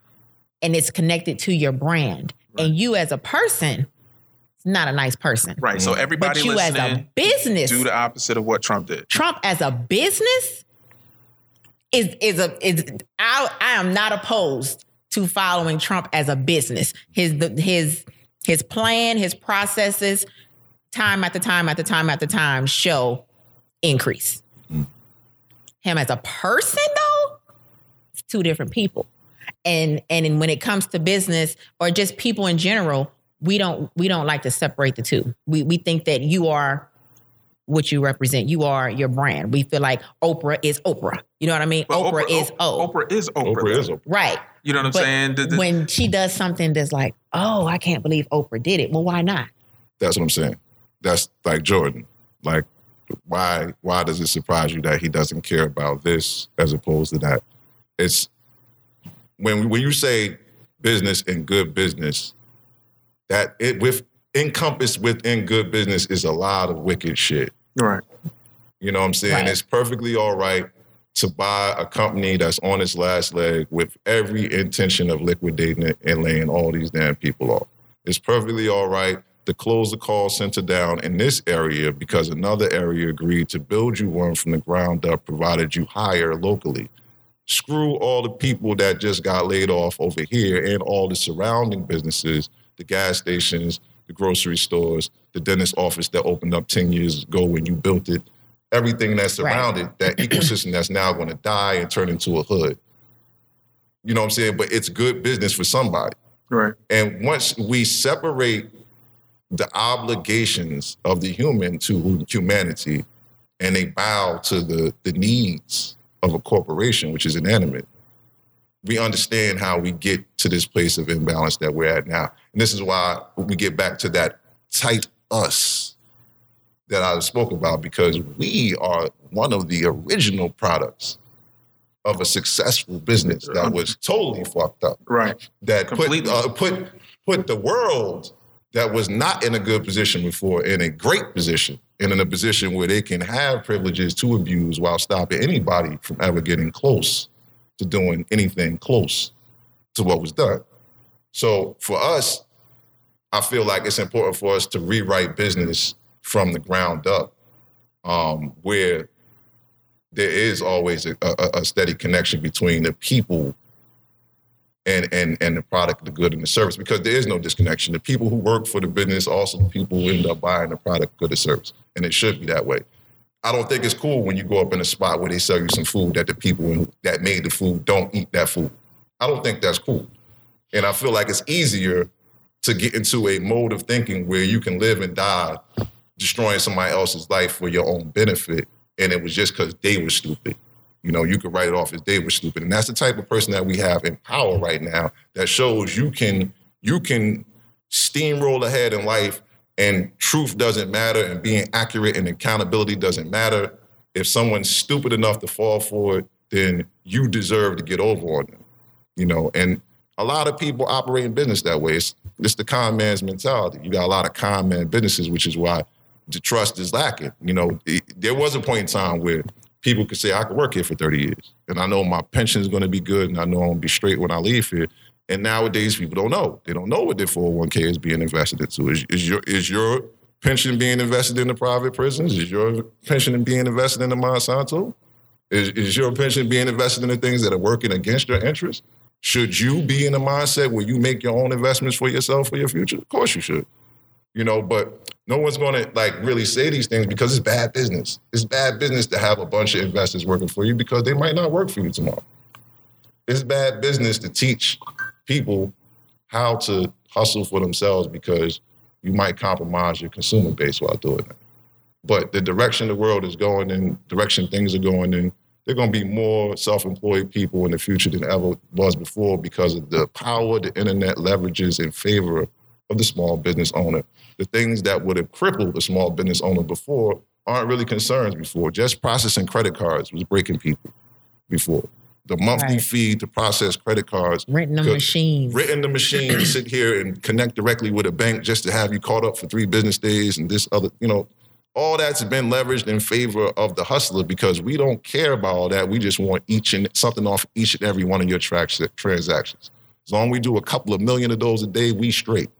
and it's connected to your brand. And you as a person, is not a nice person. Right. So Mhm. everybody But you as a business, do the opposite of what Trump did. Trump as a business is is a is I I am not opposed to following Trump as a business. His the, his his plan, his processes, time after time after time after time show increase. Him as a person though, it's two different people. And and when it comes to business or just people in general, we don't we don't like to separate the two. We we think that you are what you represent. You are your brand. We feel like Oprah is Oprah. You know what I mean? But Oprah, is O. Oprah is Oprah. Oprah is Oprah. Right. You know what I'm But saying? The- the- when she does something that's like, oh, I can't believe Oprah did it. Well, why not? That's what I'm saying. That's like Jordan. Like, why why does it surprise you that he doesn't care about this as opposed to that? It's when when you say business and good business, that it with encompassed within good business is a lot of wicked shit. right. You know what I'm saying? Right. It's perfectly all right to buy a company that's on its last leg with every intention of liquidating it and laying all these damn people off. It's perfectly all right to close the call center down in this area because another area agreed to build you one from the ground up, provided you hire locally. Screw all the people that just got laid off over here and all the surrounding businesses, the gas stations, the grocery stores, the dentist office that opened up 10 years ago when you built it, everything that's Right. around it, that ecosystem that's now going to die and turn into a hood. You know what I'm saying? But it's good business for somebody. Right. And once we separate the obligations of the human to humanity and they bow to the, the needs of a corporation, which is inanimate, we understand how we get to this place of imbalance that we're at now. And this is why we get back to that tight us. That I spoke about because we are one of the original products of a successful business that was totally fucked up. Right. That put uh, put put the world that was not in a good position before in a great position and in a position where they can have privileges to abuse while stopping anybody from ever getting close to doing anything close to what was done. So for us, I feel like it's important for us to rewrite business from the ground up, um, where there is always a, a, a steady connection between the people and and and the product, the good, and the service. Because there is no disconnection. The people who work for the business, also the people who end up buying the product, good, or service, and it should be that way. I don't think it's cool when you go up in a spot where they sell you some food that the people that made the food don't eat that food. I don't think that's cool. And I feel like it's easier to get into a mode of thinking where you can live and die destroying somebody else's life for your own benefit. And it was just because they were stupid. You know, you could write it off as they were stupid. And that's the type of person that we have in power right now that shows you can you can steamroll ahead in life and truth doesn't matter and being accurate and accountability doesn't matter. If someone's stupid enough to fall for it, then you deserve to get over on them. You know, and a lot of people operate in business that way. It's, it's the con man's mentality. You got a lot of con man businesses, which is why the trust is lacking. You know, it- there was a point in time where people could say, I could work here for 30 years and I know my pension is going to be good and I know I'm going to be straight when I leave here. And nowadays, people don't know. They don't know what their 401k is being invested into. Is, is, your, is your pension being invested in the private prisons? Is your pension being invested in the Monsanto? Is, is your pension being invested in the things that are working against your interests? Should you be in a mindset where you make your own investments for yourself for your future? Of course you should. You know, but no one's going to like really say these things because it's bad business. It's bad business to have a bunch of investors working for you because they might not work for you tomorrow. It's bad business to teach people how to hustle for themselves because you might compromise your consumer base while doing it. But the direction the world is going in, direction things are going in, there are going to be more self-employed people in the future than ever was before because of the power the internet leverages in favor of the small business owner. The things that would have crippled the small business owner before aren't really concerns before. Just processing credit cards was breaking people before. The monthly Right. fee to process credit cards Renting the Good. machines. written the machine to sit here and connect directly with a bank just to have you caught up for three business days and this other, you know, all that's been leveraged in favor of the hustler because we don't care about all that. We just want each and something off each and every one of your trax- transactions. As long as we do a couple of million of those a day, we straight.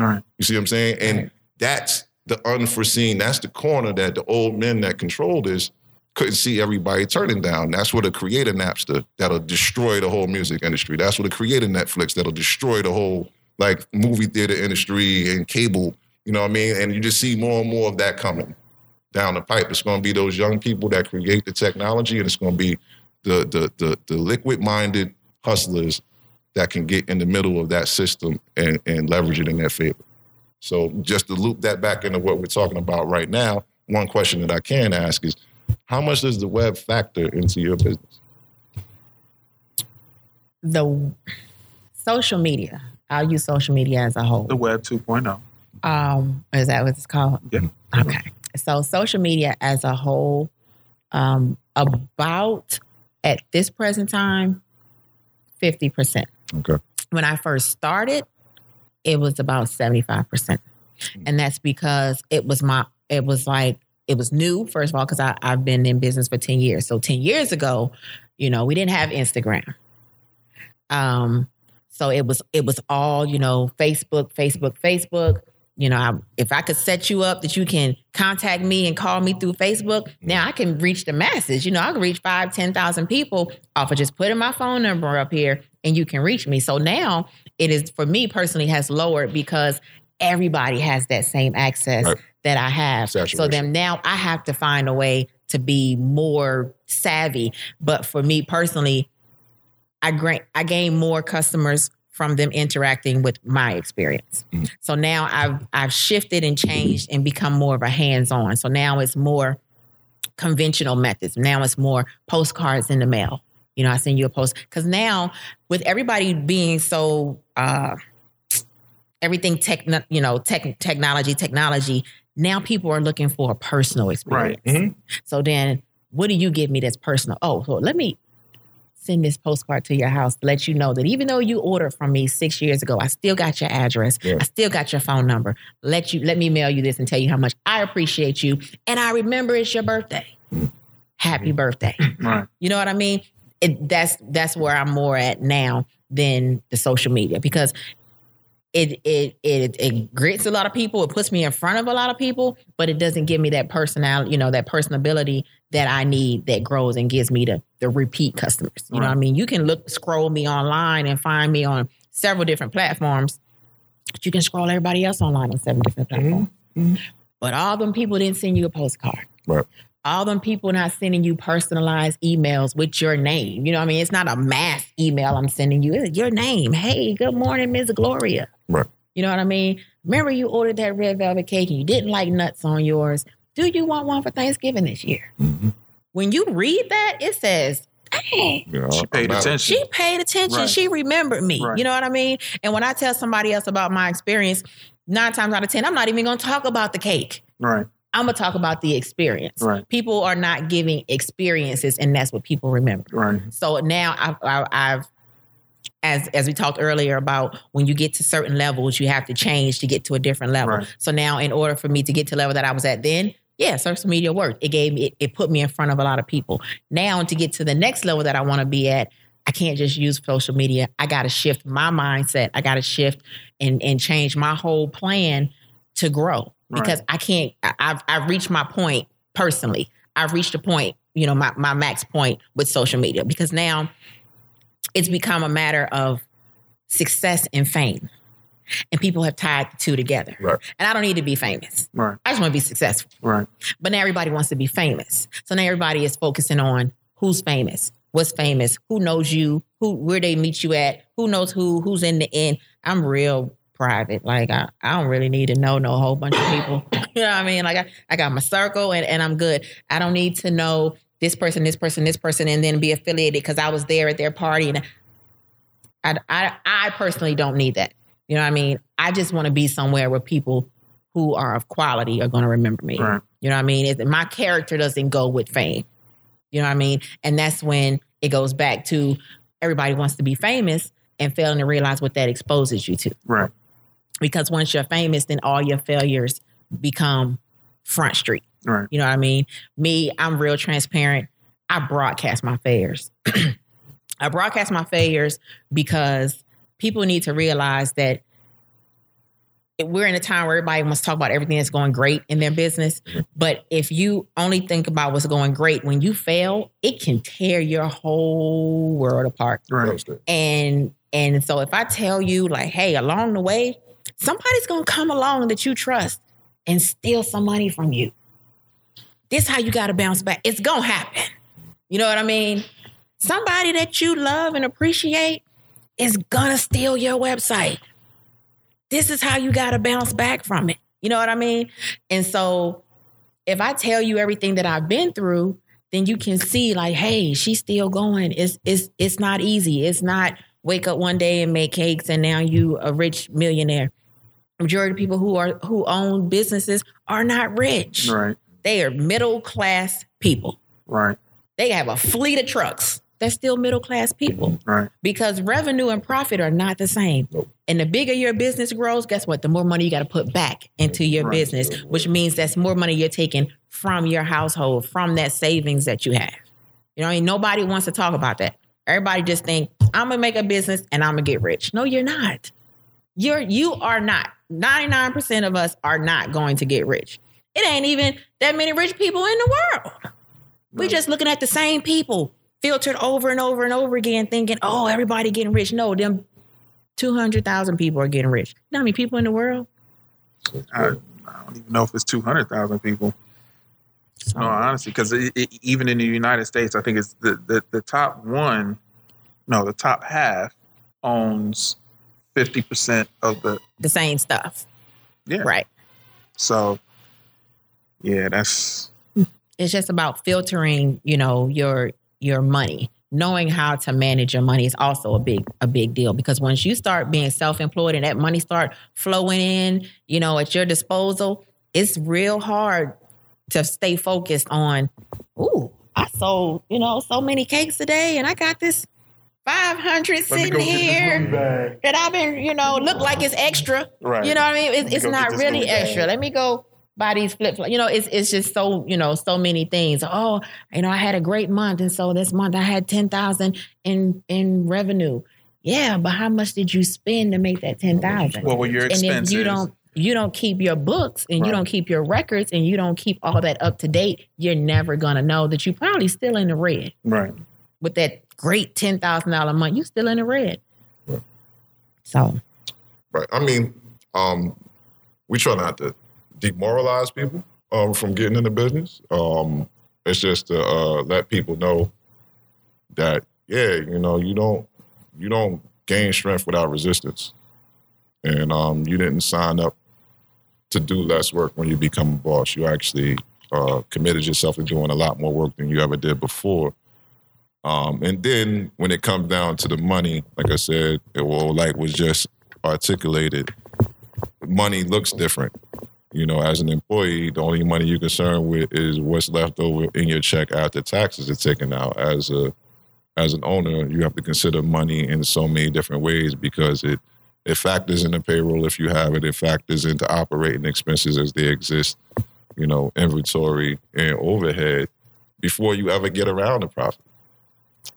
All right. You see what I'm saying? And that's the unforeseen. That's the corner that the old men that control this couldn't see everybody turning down. That's what a creator Napster that'll destroy the whole music industry. That's what a creator Netflix that'll destroy the whole like movie theater industry and cable. You know what I mean? And you just see more and more of that coming down the pipe. It's going to be those young people that create the technology, and it's going to be the the the, the liquid minded hustlers that can get in the middle of that system and, and leverage it in their favor. So just to loop that back into what we're talking about right now, one question that I can ask is, how much does the web factor into your business? the social media. I'll use social media as a whole. The web oh. 2.0. Um, is that what it's called? Yeah. Okay. So social media as a whole, um, about at this present time, fifty percent. Okay. When I first started, it was about seventy five percent, and that's because it was my. It was like it was new. First of all, because I've been in business for ten years. So ten years ago, you know, we didn't have Instagram. Um, so it was it was all you know Facebook, Facebook, Facebook. You know, I, if I could set you up that you can contact me and call me through Facebook, now I can reach the masses. You know, I can reach five, ten thousand people off of just putting my phone number up here, and you can reach me. So now it is for me personally has lowered because everybody has that same access Right. that I have. So Saturation. then now I have to find a way to be more savvy. But for me personally, I gain I gain more customers from them interacting with my experience. Mhm. So now I've I've shifted and changed and become more of a hands-on. So now it's more conventional methods. Now it's more postcards in the mail. You know, I send you a post because now with everybody being so uh everything tech you know tech technology technology Now people are looking for a personal experience. Mhm. So then, what do you give me that's personal? Oh, so let me send this postcard to your house to let you know that even though you ordered from me six years ago, I still got your address. Yeah. I still got your phone number. Let you let me mail you this and tell you how much I appreciate you. And I remember it's your birthday. Happy mm. birthday. Right. You know what I mean? It, that's that's where I'm more at now than the social media because it it it it grits a lot of people. It puts me in front of a lot of people, but it doesn't give me that personality, you know, that personability that I need that grows and gives me the the repeat customers. You know what I mean? You can look scroll me online and find me on several different platforms, but you can scroll everybody else online on seven different platforms. Mhm. But all them people didn't send you a postcard Right. all them people not sending you personalized emails with your name. You know what I mean? It's not a mass email I'm sending you. It's your name. Hey, good morning, Ms. Gloria. Right. You know what I mean? Remember you ordered that red velvet cake and you didn't like nuts on yours. Do you want one for Thanksgiving this year? Mhm. When you read that, it says, hey, You know, She paid attention. she paid attention. Right. She remembered me. Right. You know what I mean? And when I tell somebody else about my experience, nine times out of 10, I'm not even going to talk about the cake. Right. I'm gonna talk about the experience. Right. People are not giving experiences, and that's what people remember. Right. So now I've, I- I've, as as we talked earlier about when you get to certain levels, you have to change to get to a different level. Right. So now, in order for me to get to the level that I was at then, yeah, social media worked. It gave me, it, it put me in front of a lot of people. Now, to get to the next level that I want to be at, I can't just use social media. I got to shift my mindset. I got to shift and and change my whole plan to grow Right. because I can't. I, I've I've reached my point personally. I've reached a point, you know, my my max point with social media because now it's become a matter of success and fame, and people have tied the two together. Right. And I don't need to be famous. Right. I just want to be successful. Right. But now everybody wants to be famous. So now everybody is focusing on who's famous, what's famous, who knows you, who where they meet you at, who knows who, who's in the end. I'm real private. Like I, I don't really need to know no whole bunch of people. you know what I mean? Like I, I got my circle and, and I'm good. I don't need to know this person, this person, this person, and then be affiliated because I was there at their party. And I, I, I personally don't need that. You know what I mean? I just want to be somewhere where people who are of quality are going to remember me. Right. You know what I mean? My character doesn't go with fame. You know what I mean? And that's when it goes back to everybody wants to be famous and failing to realize what that exposes you to. Right. Because once you're famous, then all your failures become front street. Right. You know what I mean? Me, I'm real transparent. I broadcast my failures. I broadcast my failures because people need to realize that we're in a time where everybody wants to talk about everything that's going great in their business. But if you only think about what's going great, when you fail, it can tear your whole world apart. Right. And and so if I tell you like, hey, along the way, somebody's gonna come along that you trust and steal some money from you. This how you gotta bounce back. It's gonna happen. You know what I mean? Somebody that you love and appreciate is gonna steal your website. This is how you gotta bounce back from it. You know what I mean? And so if I tell you everything that I've been through, then you can see like, hey, she's still going. It's it's it's not easy. It's not wake up one day and make cakes and now you a rich millionaire. Majority of people who are who own businesses are not rich. Right. They are middle class people. Right. They have a fleet of trucks. They're still middle class people Right. because revenue and profit are not the same. Nope. And the bigger your business grows, guess what? The more money you got to put back into your Right. business, which means that's more money you're taking from your household, from that savings that you have. You know, I mean, nobody wants to talk about that. Everybody just think I'm gonna make a business and I'm gonna get rich. No, you're not. You're you are not. 99% of us are not going to get rich. It ain't even that many rich people in the world. We're just looking at the same people filtered over and over and over again, thinking, oh, everybody getting rich. No, them 200,000 people are getting rich. You know how many people in the world? I, I don't even know if it's two hundred thousand people. No, honestly, because even in the United States, I think it's the, the the top one. No, the top half owns fifty percent of the The same stuff. yeah. Right. So, yeah, that's It's just about filtering, you know, your your money. Knowing how to manage your money is also a big a big deal because once you start being self-employed and that money start flowing in, you know, at your disposal, it's real hard to stay focused on, ooh, I sold, you know, so many cakes today and I got this 500 Let sitting go get this here that I've been, you know, look like it's extra. Right. You know what I mean? It's, it's not really bag. extra. Let me go buy these flip flops. You know, it's it's just so, you know, so many things. Oh, you know, I had a great month. And so this month I had 10,000 in in revenue. Yeah, but how much did you spend to make that 10,000? What were your and expenses? if you don't you don't keep your books and Right. you don't keep your records and you don't keep all that up to date, you're never gonna know that you're probably still in the red right. with that great ten thousand dollar month. You still in the red. Right. So Right. I mean, um, we try not to demoralize people um, from getting into business. Um, it's just to uh, let people know that yeah, you know, you don't you don't gain strength without resistance, and um, you didn't sign up to do less work when you become a boss. You actually uh, committed yourself to doing a lot more work than you ever did before. Um, and then when it comes down to the money, like I said, it will like was just articulated. Money looks different. You know, as an employee, the only money you're concerned with is what's left over in your check after taxes are taken out. As a as an owner, you have to consider money in so many different ways because it it factors in the payroll if you have it. It factors into operating expenses as they exist. You know, inventory and overhead before you ever get around to profit.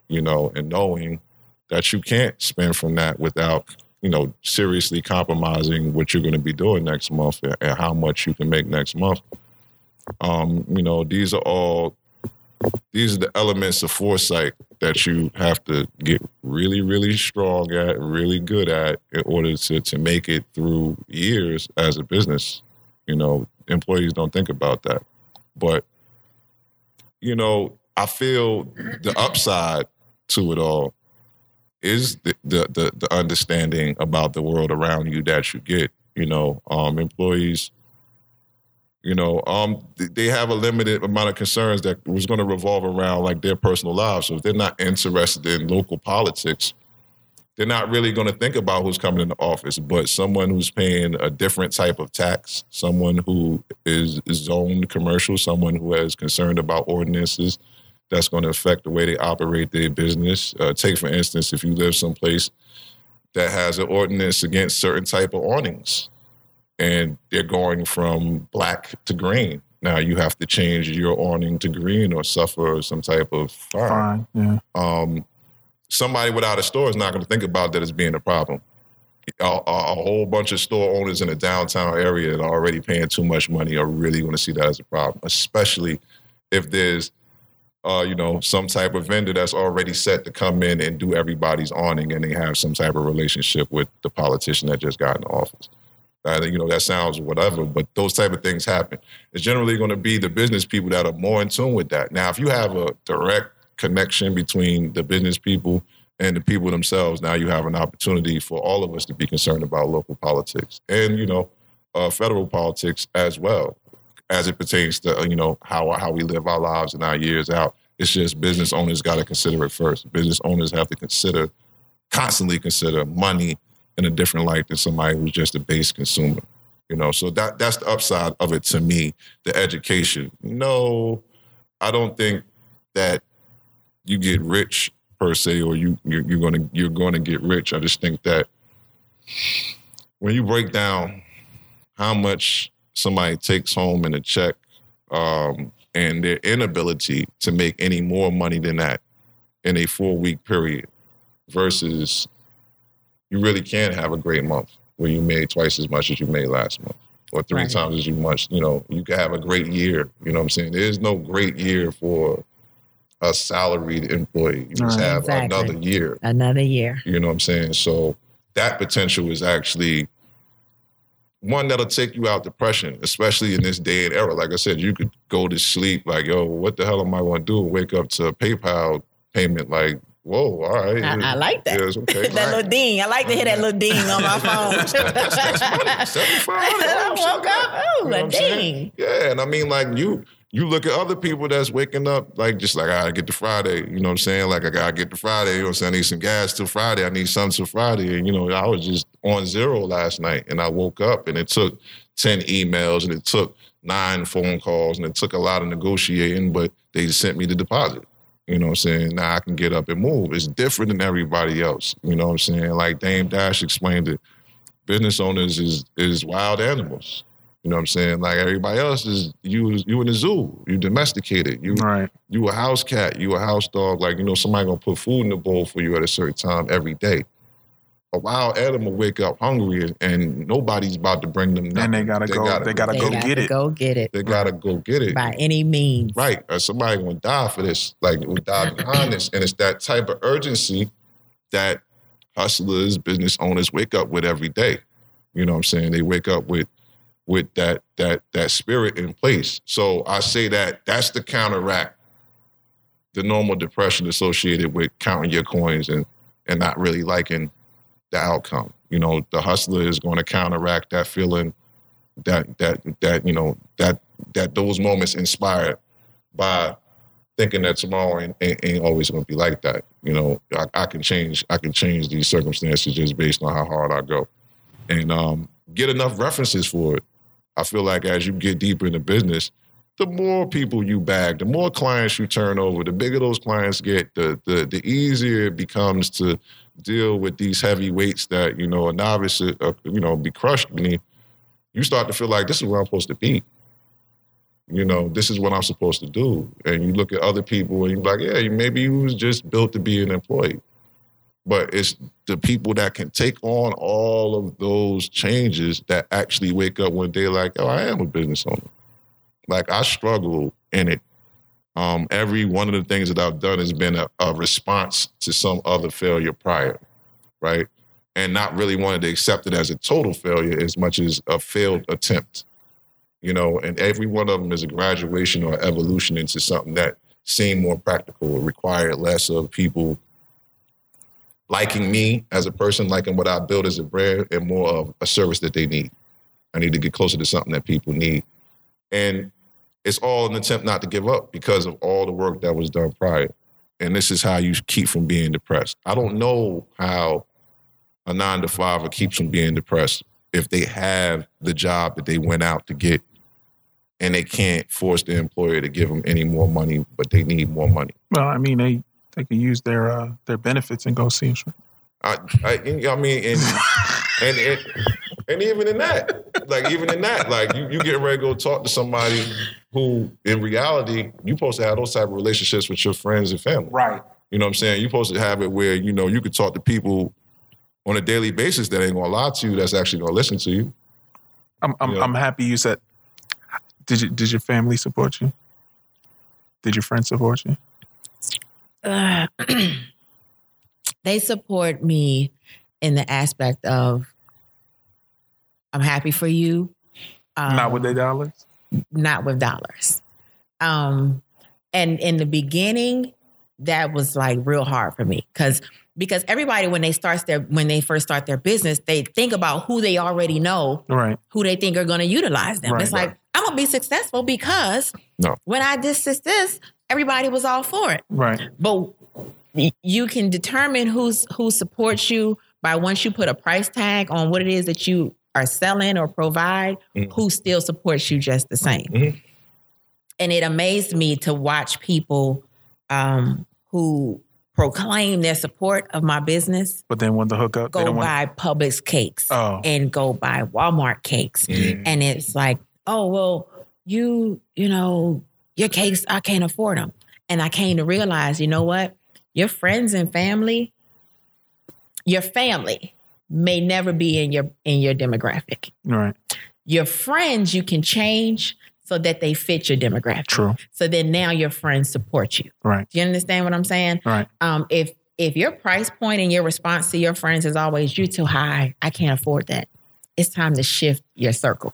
You know, and knowing that you can't spend from that without you know seriously compromising what you're going to be doing next month and, how much you can make next month. Um, you know, these are all these are the elements of foresight that you have to get really, really strong at, really good at in order to to make it through years as a business. You know, employees don't think about that. But, you know, I feel the upside to it all is the, the the the understanding about the world around you that you get. You know, um, employees, you know, um, they have a limited amount of concerns that was going to revolve around like their personal lives. So if they're not interested in local politics, they're not really going to think about who's coming into office. But someone who's paying a different type of tax, someone who is zoned commercial, someone who is concerned about ordinances that's going to affect the way they operate their business. Uh, take for instance, if you live someplace that has an ordinance against certain type of awnings, and they're going from black to green. Now you have to change your awning to green or suffer some type of fine. Fine. Yeah. Um, somebody without a store is not going to think about that as being a problem. A, a, a whole bunch of store owners in a downtown area that are already paying too much money are really going to see that as a problem, especially if there's uh, you know, some type of vendor that's already set to come in and do everybody's awning, and they have some type of relationship with the politician that just got in office. Uh, you know, that sounds whatever, but those type of things happen. It's generally going to be the business people that are more in tune with that. Now, if you have a direct connection between the business people and the people themselves, now you have an opportunity for all of us to be concerned about local politics and, you know, uh, federal politics as well as it pertains to you know how how we live our lives and our years out. It's just business owners got to consider it first. Business owners have to consider constantly consider money in a different light than somebody who's just a base consumer. You know, so that that's the upside of it to me. The education. No, I don't think that you get rich per se, or you you're, you're gonna you're to get rich. I just think that when you break down how much somebody takes home in a check um, and their inability to make any more money than that in a four week period versus you really can have a great month where you made twice as much as you made last month or three Right. times as you much you know you can have a great year you know what i'm saying there's no great year for a salaried employee you just Right. have Exactly. another year another year. you know what I'm saying? So that potential is actually one that'll take you out depression, especially in this day and era. Like I said, you could go to sleep like, yo, what the hell am I going to do? Wake up to a PayPal payment like, whoa, all right. I, I like that. Yeah, it's okay. that little ding. I like to hear that little ding on my phone. Seventy-five. I woke up. You Ooh, know a ding. Yeah, and I mean, like you, you look at other people that's waking up like just like I gotta get to Friday, you know what I'm saying? Like I gotta get to Friday, you know what I'm saying? I need some gas till Friday, I need something till Friday. And you know, I was just on zero last night and I woke up and it took 10 emails and it took nine phone calls and it took a lot of negotiating, but they sent me the deposit. You know what I'm saying? Now I can get up and move. It's different than everybody else. You know what I'm saying? Like Dame Dash explained it. Business owners is is wild animals. You know what I'm saying? Like everybody else is you you in the zoo. You domesticated. You Right. you a house cat. You a house dog. Like you know somebody gonna put food in the bowl for you at a certain time every day. A wild animal wake up hungry and, and nobody's about to bring them nothing. And they gotta go. they gotta They go got get it. Go get it they gotta go get it. by any means. Right. Or somebody gonna die for this. Like will die behind this. And it's that type of urgency that hustlers, business owners wake up with every day. You know what I'm saying? They wake up with with that that that spirit in place. So I say that that's the counteract the normal depression associated with counting your coins and and not really liking the outcome. You know, the hustler is going to counteract that feeling that that that you know that that those moments inspired by thinking that tomorrow ain't, ain't, always going to be like that. You know, I, I can change. I can change these circumstances just based on how hard I go, and um, get enough references for it. I feel like as you get deeper in the business, the more people you bag, the more clients you turn over, the bigger those clients get, the the the easier it becomes to deal with these heavy weights that you know a novice, uh, you know, be crushed beneath. You start to feel like this is where I'm supposed to be you know, this is what I'm supposed to do. And you look at other people and you're like, yeah, maybe you was just built to be an employee. But it's the people that can take on all of those changes that actually wake up one day like, oh, I am a business owner. Like I struggle in it. Um, every one of the things that I've done has been a, a response to some other failure prior, right? And not really wanting to accept it as a total failure as much as a failed attempt you know, and every one of them is a graduation or evolution into something that seemed more practical, required less of people liking me as a person, liking what I build as a brand, and more of a service that they need. I need to get closer to something that people need. And it's all an attempt not to give up because of all the work that was done prior. And this is how you keep from being depressed. I don't know how a nine to five keeps from being depressed if they have the job that they went out to get and they can't force the employer to give them any more money, but they need more money. Well, I mean, they they can use their uh, their benefits and go see insurance. I, I, I mean, and, and and and even in that, like even in that, like you you get ready to go talk to somebody who, in reality, you supposed to have those type of relationships with your friends and family. Right. You know what I'm saying? You're supposed to have it where you know you could talk to people on a daily basis that ain't gonna lie to you. That's actually gonna listen to you. I'm I'm. I'm happy you said. Did you did your family support you? Did your friends support you? Uh, they support me in the aspect of I'm happy for you. Um, Not with their dollars. not with dollars. Um, and in the beginning, that was like real hard for me because because everybody when they starts their when they first start their business, they think about who they already know, Right. who they think are going to utilize them. Right, it's like I'm gonna be successful because No. when I did this, this, everybody was all for it. Right. But you can determine who's who supports you by once you put a price tag on what it is that you are selling or provide, Mhm. who still supports you just the same. Mhm. And it amazed me to watch people um, who proclaim their support of my business But then when the hookup, they go don't want. buy Publix cakes Oh. and go buy Walmart cakes. Mhm. And it's like, oh, well, you, you know, your cakes, I can't afford them. And I came to realize, you know what? Your friends and family, your family may never be in your in your demographic. Right. Your friends you can change so that they fit your demographic. True. So then now your friends support you. Right. Do you understand what I'm saying? Right. Um, if if your price point and your response to your friends is always you too high, I can't afford that. It's time to shift your circle.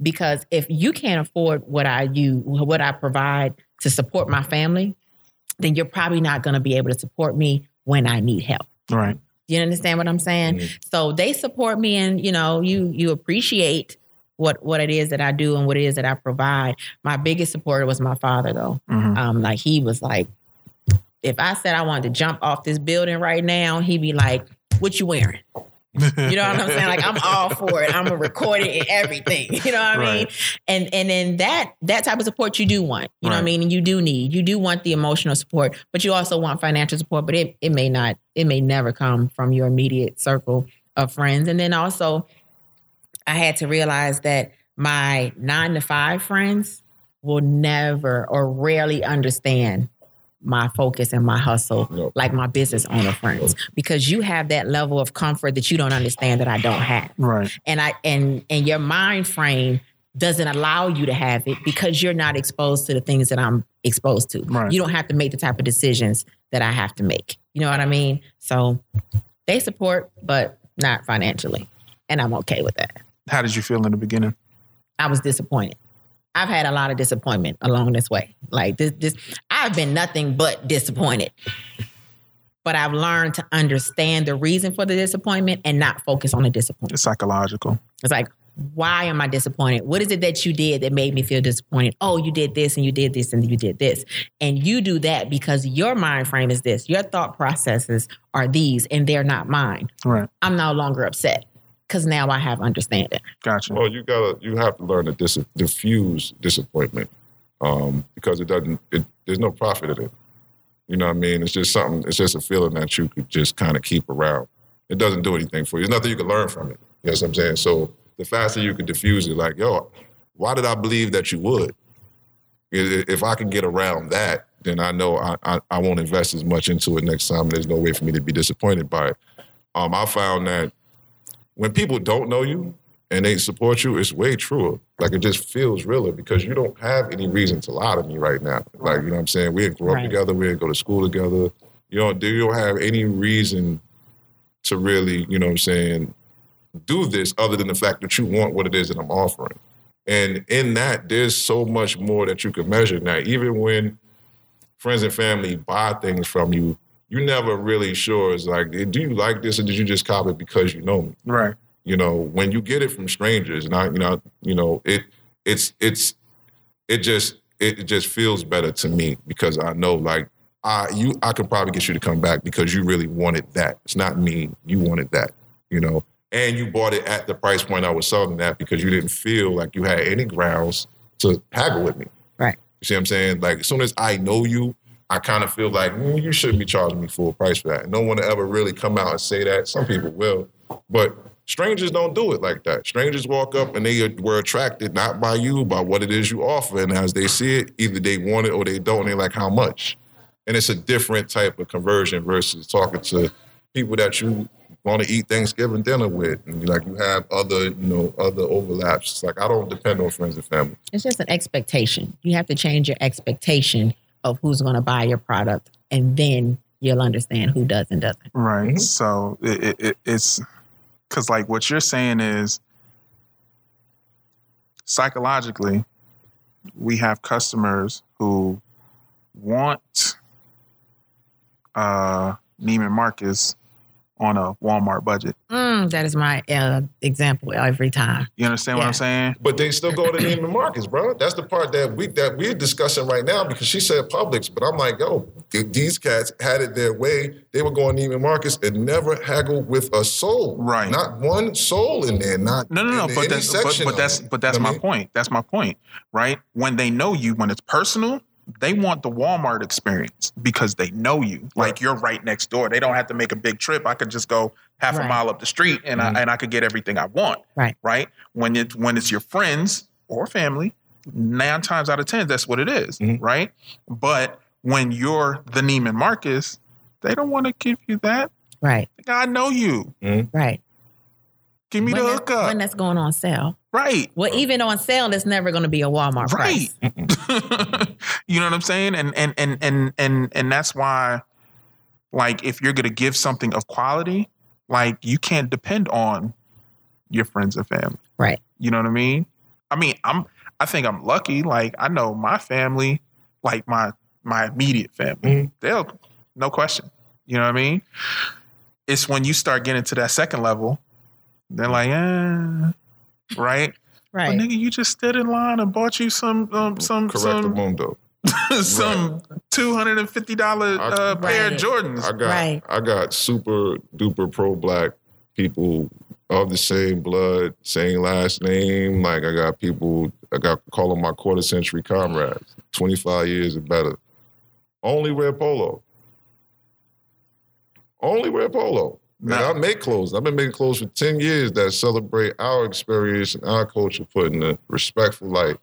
Because if you can't afford what I you what I provide to support my family, then you're probably not going to be able to support me when I need help. Right. You understand what I'm saying? So they support me and you know, you you appreciate what what it is that I do and what it is that I provide. My biggest supporter was my father, though. Mhm. Um, like he was like, if I said I wanted to jump off this building right now, he'd be like, "What you wearing?" You know what I'm saying? Like I'm all for it. I'm gonna record it and everything. You know what I mean? And and then that that type of support you do want. You know what I mean? And you do need. You do want the emotional support, but you also want financial support. But it it may not. It may never come from your immediate circle of friends. And then also, I had to realize that my nine to five friends will never or rarely understand my focus and my hustle No. like my business owner friends because you have that level of comfort that you don't understand that I don't have Right. and I and and your mind frame doesn't allow you to have it because you're not exposed to the things that I'm exposed to. Right. You don't have to make the type of decisions that I have to make. You know what I mean? So they support, but not financially. And I'm okay with that. How did you feel in the beginning? I was disappointed. I've had a lot of disappointment along this way. Like this, this I've been nothing but disappointed. But I've learned to understand the reason for the disappointment and not focus on the disappointment. It's psychological. It's like, why am I disappointed? What is it that you did that made me feel disappointed? Oh, you did this and you did this and you did this. And you do that because your mind frame is this. Your thought processes are these and they're not mine. Right. I'm no longer upset because now I have understanding. Gotcha. Well, you gotta you have to learn to dis- diffuse disappointment um, because it doesn't. It, there's no profit in it. You know what I mean? It's just something. It's just a feeling that you could just kind of keep around. It doesn't do anything for you. There's nothing you can learn from it. You know what I'm saying? So the faster you can diffuse it, like yo, why did I believe that you would? I- If I can get around that, then I know I, I, I won't invest as much into it next time. There's no way for me to be disappointed by it. Um, I found that when people don't know you and they support you, it's way truer. Like it just feels realer because you don't have any reason to lie to me right now. Like, you know what I'm saying? We didn't grow up together, we didn't go to school together. You don't you don't have any reason to really, you know what I'm saying, do this other than the fact that you want what it is that I'm offering. And in that, there's so much more that you can measure now. Even when friends and family buy things from you, you're never really sure. It's like, eh, do you like this or did you just cop it because you know me? Right. you know when you get it from strangers and i you know you know it it's it's it just it just feels better to me because i know like i you i can probably get you to come back because you really wanted that it's not me you wanted that you know and you bought it at the price point i was selling that because you didn't feel like you had any grounds to haggle with me Right. you see what i'm saying like as soon as i know you I kind of feel like mm, you shouldn't be charging me full price for that. No one will ever really come out and say that. Some people will, but strangers don't do it like that. Strangers walk up and they were attracted not by you, by what it is you offer, and as they see it, either they want it or they don't. And they're like, "How much?" And it's a different type of conversion versus talking to people that you want to eat Thanksgiving dinner with, and like you have other, you know, other overlaps. It's like I don't depend on friends and family. It's just an expectation. You have to change your expectation of who's going to buy your product, and then you'll understand who does and doesn't. Right. So it, it, it's because like what you're saying is psychologically, we have customers who want uh, Neiman Marcus on a Walmart budget. Mm, that is my uh, example every time. You understand what I'm saying? But they still go to Neiman Marcus, bro. That's the part that we that we're discussing right now because she said Publix, but I'm like, yo, these cats had it their way. They were going to Neiman Marcus and never haggled with a soul. Right. Not one soul in there. Not No, no, no. But that's but, but that's but that's my mean? point. That's my point, right? When they know you, when it's personal, they want the Walmart experience because they know you. Like you're right next door. They don't have to make a big trip. I could just go half a mile up the street and Mhm. I and I could get everything I want. Right. Right. When it's when it's your friends or family, nine times out of ten, that's what it is, Mhm. Right. But when you're the Neiman Marcus, they don't want to give you that. Right, I know you. right. Give me when, the that's, hookup. when that's going on sale. Right. Well, even on sale, it's never going to be a Walmart right price. you know what i'm saying and and and and and and that's why like if you're gonna give something of quality like you can't depend on your friends and family Right. you know what i mean i mean i'm i think i'm lucky like i know my family like my my immediate family Mhm. they'll no question you know what i mean it's when you start getting to that second level they're like eh, right Right. But nigga, you just stood in line and bought you some um, some Correct some mundo. some two hundred and fifty dollar uh, pair of Jordans. I got Right. I got super duper pro black people of the same blood, same last name. Like I got people I got call them my quarter century comrades. Twenty five years or better. Only wear polo. Only wear polo. Now- I make clothes. I've been making clothes for 10 years that celebrate our experience and our culture put in a respectful light.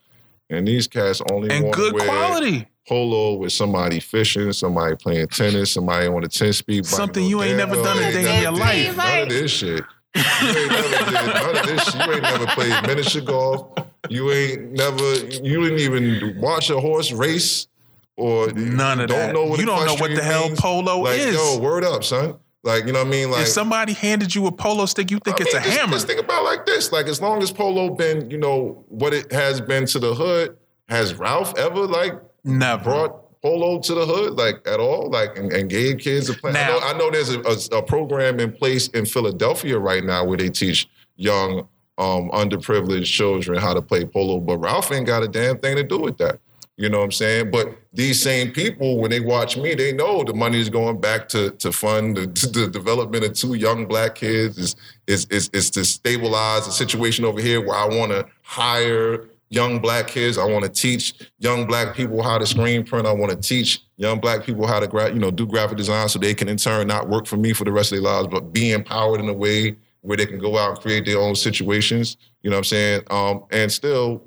And these cats only and good wear quality. polo with somebody fishing, somebody playing tennis, somebody on a 10 speed. Something you ain't never done a day in your life. None of this shit. You ain't never did none of this shit. You ain't never played miniature golf. You ain't never, you didn't even watch a horse race or None of don't that. know what you don't know what the hell means. polo like, is. Yo, word up, son. Like, you know what I mean? Like, if somebody handed you a polo stick, you think I it's mean, a just, hammer. Just think about it like this: like, as long as Polo been, you know, what it has been to the hood, has Ralph ever like Never. brought Polo to the hood, like at all, like and, and gave kids a plan? I know, I know there's a, a, a program in place in Philadelphia right now where they teach young, um, underprivileged children how to play polo, but Ralph ain't got a damn thing to do with that. You know what I'm saying? But these same people, when they watch me, they know the money is going back to to fund the, the development of two young black kids. Is is is is to stabilize the situation over here where I want to hire young black kids. I want to teach young black people how to screen print. I want to teach young black people how to gra- you know do graphic design so they can in turn not work for me for the rest of their lives, but be empowered in a way where they can go out and create their own situations. You know what I'm saying? Um, and still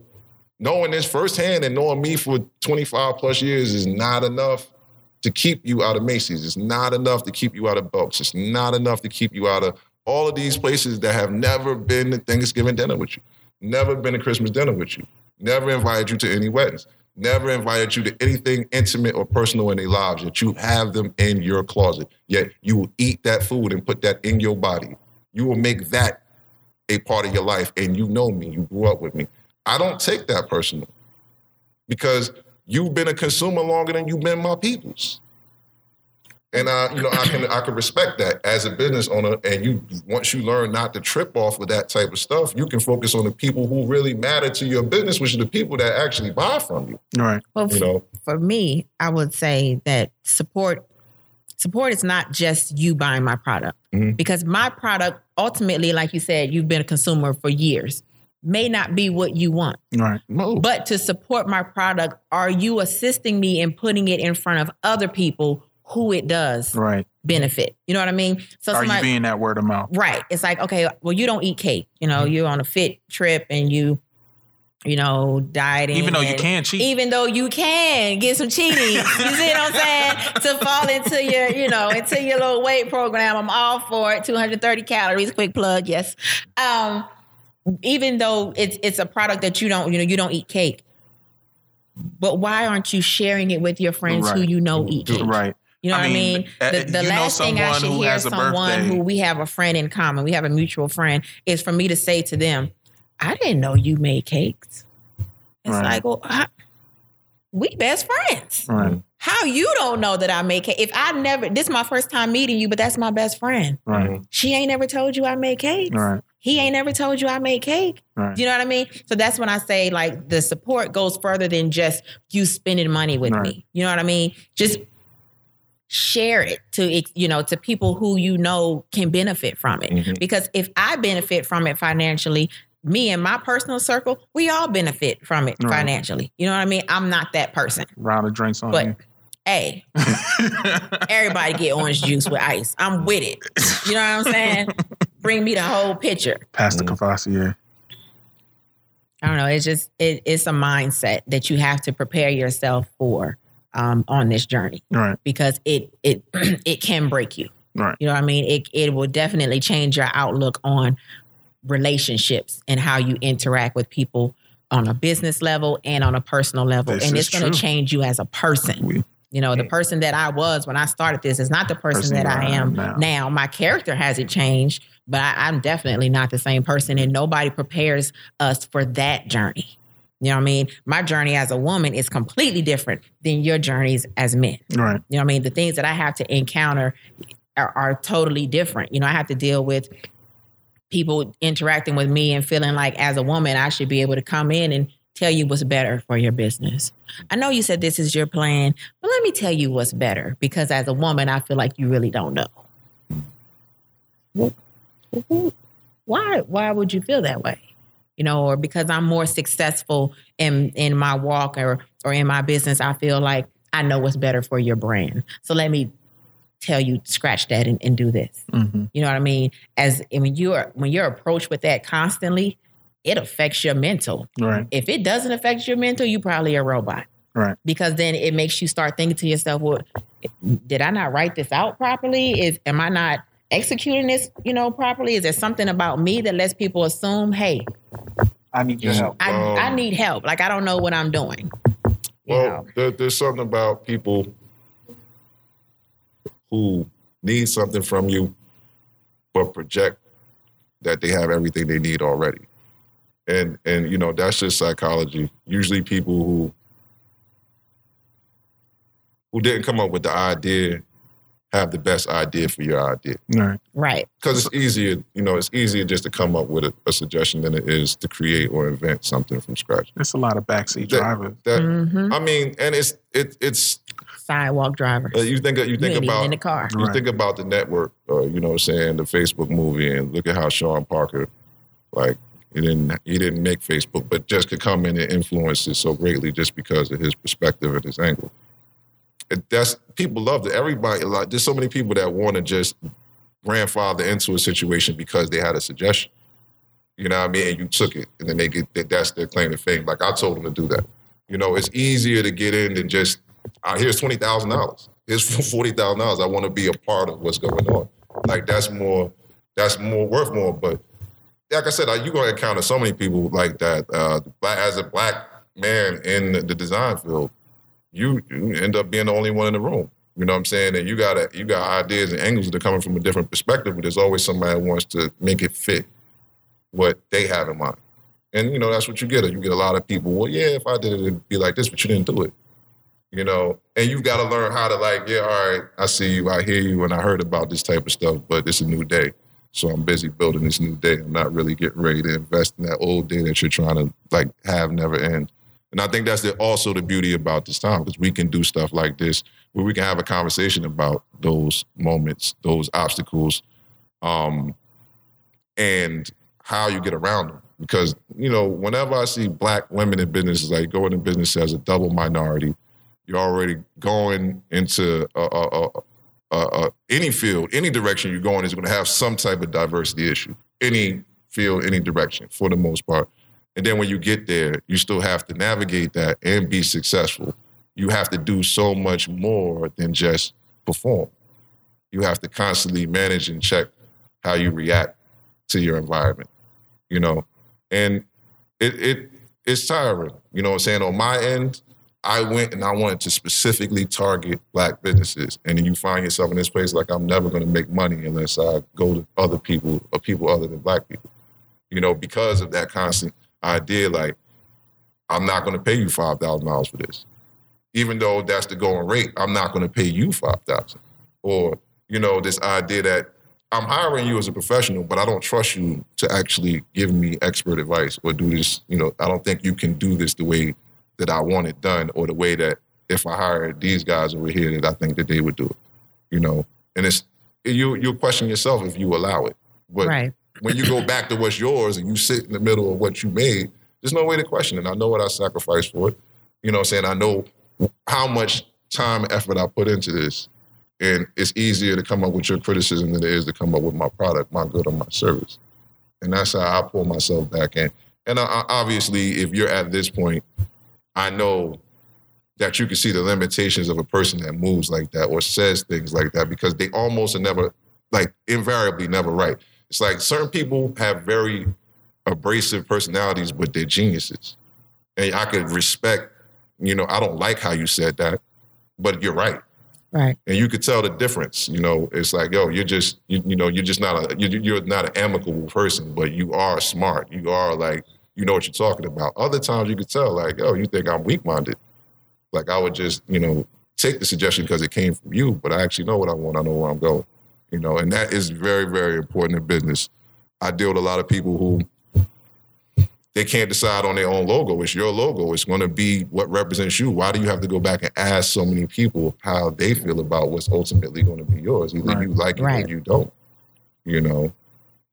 knowing this firsthand and knowing me for 25 plus years is not enough to keep you out of Macy's. It's not enough to keep you out of Belks. It's not enough to keep you out of all of these places that have never been to Thanksgiving dinner with you, never been to Christmas dinner with you, never invited you to any weddings, never invited you to anything intimate or personal in their lives, yet you have them in your closet. Yet you will eat that food and put that in your body. You will make that a part of your life. And you know me, you grew up with me. I don't take that personal because you've been a consumer longer than you've been my people's. And I, you know, I can I can respect that as a business owner. And you once you learn not to trip off with that type of stuff, you can focus on the people who really matter to your business, which are the people that actually buy from you. Right. Well, You know, for me, I would say that support support is not just you buying my product Mhm. because my product ultimately, like you said, you've been a consumer for years, may not be what you want. Right. But to support my product, are you assisting me in putting it in front of other people who it does Right. benefit? You know what I mean? So Are you being that word of mouth? Right. It's like, okay, well, you don't eat cake. You Mm-hmm. know, you're on a fit trip and you, you know, dieting. Even though you can cheat. Even though you can get some cheating. you see what I'm saying? To fall into your, you know, into your little weight program. I'm all for it. 230 calories, quick plug, yes. Um, even though it's it's a product that you don't, you know, you don't eat cake. But why aren't you sharing it with your friends who you know eat cake? right. You know I what I mean, mean? uh, The, the last thing I should hear someone birthday. who we have a friend in common, we have a mutual friend, is for me to say to them, I didn't know you made cakes. It's Right. like, well, I, we best friends. Right. How you don't know that I make cake? If I never, this is my first time meeting you, but that's my best friend. Right. She ain't never told you I make cakes. Right. He ain't never told you I made cake. Right. You know what I mean? So that's when I say like the support goes further than just you spending money with Right. me. You know what I mean? Just share it to you know to people who you know can benefit from it. Mhm. Because if I benefit from it financially, me and my personal circle, we all benefit from it Right. financially. You know what I mean? I'm not that person. Round of drinks on But you. hey, everybody get orange juice with ice. I'm with it. You know what I'm saying? Bring me the whole picture. Pastor Mm-hmm. the Courvoisier. I don't know. It's just it, it's a mindset that you have to prepare yourself for um, on this journey Right. because it it it can break you. Right. You know what I mean? It it will definitely change your outlook on relationships and how you interact with people on a business level and on a personal level, This and it's going to change you as a person. We, You know, the person that I was when I started this is not the person, Person that I am now. now. My character hasn't changed, but I, I'm definitely not the same person, and nobody prepares us for that journey. You know what I mean? My journey as a woman is completely different than your journeys as men. right. You know what I mean? The things that I have to encounter are, are totally different. You know, I have to deal with people interacting with me and feeling like as a woman I should be able to come in and tell you what's better for your business. I know you said this is your plan, but let me tell you what's better because as a woman I feel like you really don't know. Why why would you feel that way? You know, or because I'm more successful in in my walk or or in my business, I feel like I know what's better for your brand. So let me tell you scratch that and, and do this. Mm-hmm. You know what I mean? As when you're when you're approached with that constantly, it affects your mental. Right. If it doesn't affect your mental, you probably a robot. Right. Because then it makes you start thinking to yourself, well, did I not write this out properly? Is am I not executing this, you know, properly? Is there something about me that lets people assume, hey, I need your help. I, Um, I need help. Like I don't know what I'm doing. You Well, there, there's something about people who need something from you, but project that they have everything they need already. And and you know that's just psychology. Usually, people who who didn't come up with the idea have the best idea for your idea Right. Right. because it's easier. You know, it's easier just to come up with a, a suggestion than it is to create or invent something from scratch. It's a lot of backseat That- drivers. That hmm I mean, and it's it, it's Sidewalk drivers. uh, you think you You think ain't about in the car. You Right. think about the network, uh, you know, saying the Facebook movie, and look at how Sean Parker, like, he didn't he didn't make Facebook, but just could come in and influence it so greatly just because of his perspective and his angle. It, that's people love it. Everybody like there's so many people that want to just grandfather into a situation because they had a suggestion. You know what I mean? And you took it, and then they get that that's their claim to fame. Like I told them to do that. You know, it's easier to get in than just uh, here's twenty thousand dollars. Here's forty thousand dollars. I want to be a part of what's going on. Like that's more. That's more worth more. But like I said, you're gonna encounter so many people like that. Uh, as a black man in the design field, you, you end up being the only one in the room. You know what I'm saying? And you got you got ideas and angles that are coming from a different perspective, but there's always somebody wants to make it fit what they have in mind. And you know that's what you get. You get a lot of people. Well, yeah, if I did it, it'd be like this, but you didn't do it. You know, and you've got to learn how to like, yeah, all right, I see you, I hear you, and I heard about this type of stuff, but it's a new day, so I'm busy building this new day. I'm not really getting ready to invest in that old day that you're trying to like have never end. And I think that's the, also the beauty about this time because we can do stuff like this where we can have a conversation about those moments, those obstacles, um, and how you get around them. Because you know, whenever I see black women in business, like going in business as a double minority, you're already going into a, a, a, a, a, any field, any direction you're going is going to have some type of diversity issue. Any field, any direction, for the most part. And then when you get there, you still have to navigate that and be successful. You have to do so much more than just perform. You have to constantly manage and check how you react to your environment. You know, and it it it's tiring. You know what I'm saying? On my end, I went and I wanted to specifically target black businesses. And then you find yourself in this place like I'm never gonna make money unless I go to other people or people other than black people. You know, because of that constant idea, like, I'm not gonna pay you five thousand dollars for this. Even though that's the going rate, I'm not gonna pay you five thousand. Or, you know, this idea that I'm hiring you as a professional, but I don't trust you to actually give me expert advice or do this. You know, I don't think you can do this the way that I want it done or the way that if I hired these guys over here that I think that they would do it. You know, and it's you you question yourself if you allow it. But Right. when you go back to what's yours and you sit in the middle of what you made, there's no way to question it. I know what I sacrificed for it. You know what I'm saying? I know how much time and effort I put into this. And it's easier to come up with your criticism than it is to come up with my product, my good, or my service. And that's how I pull myself back in. And I, I- obviously, if you're at this point, I know that you can see the limitations of a person that moves like that or says things like that because they almost are never, like, invariably never right. It's like certain people have very abrasive personalities, but they're geniuses. And I could respect, you know, I don't like how you said that, but you're right Right. and you could tell the difference. You know, it's like, yo, you're just, you, you know, you're just not a, you, you're not an amicable person, but you are smart. You are like, you know what you're talking about. Other times you could tell, like, oh, you think I'm weak-minded. Like I would just, you know, take the suggestion because it came from you, but I actually know what I want. I know where I'm going. You know, and that is very, very important in business. I deal with a lot of people who they can't decide on their own logo. It's your logo. It's going to be what represents you. Why do you have to go back and ask so many people how they feel about what's ultimately going to be yours? Either Right. you like it Right. or you don't. You know,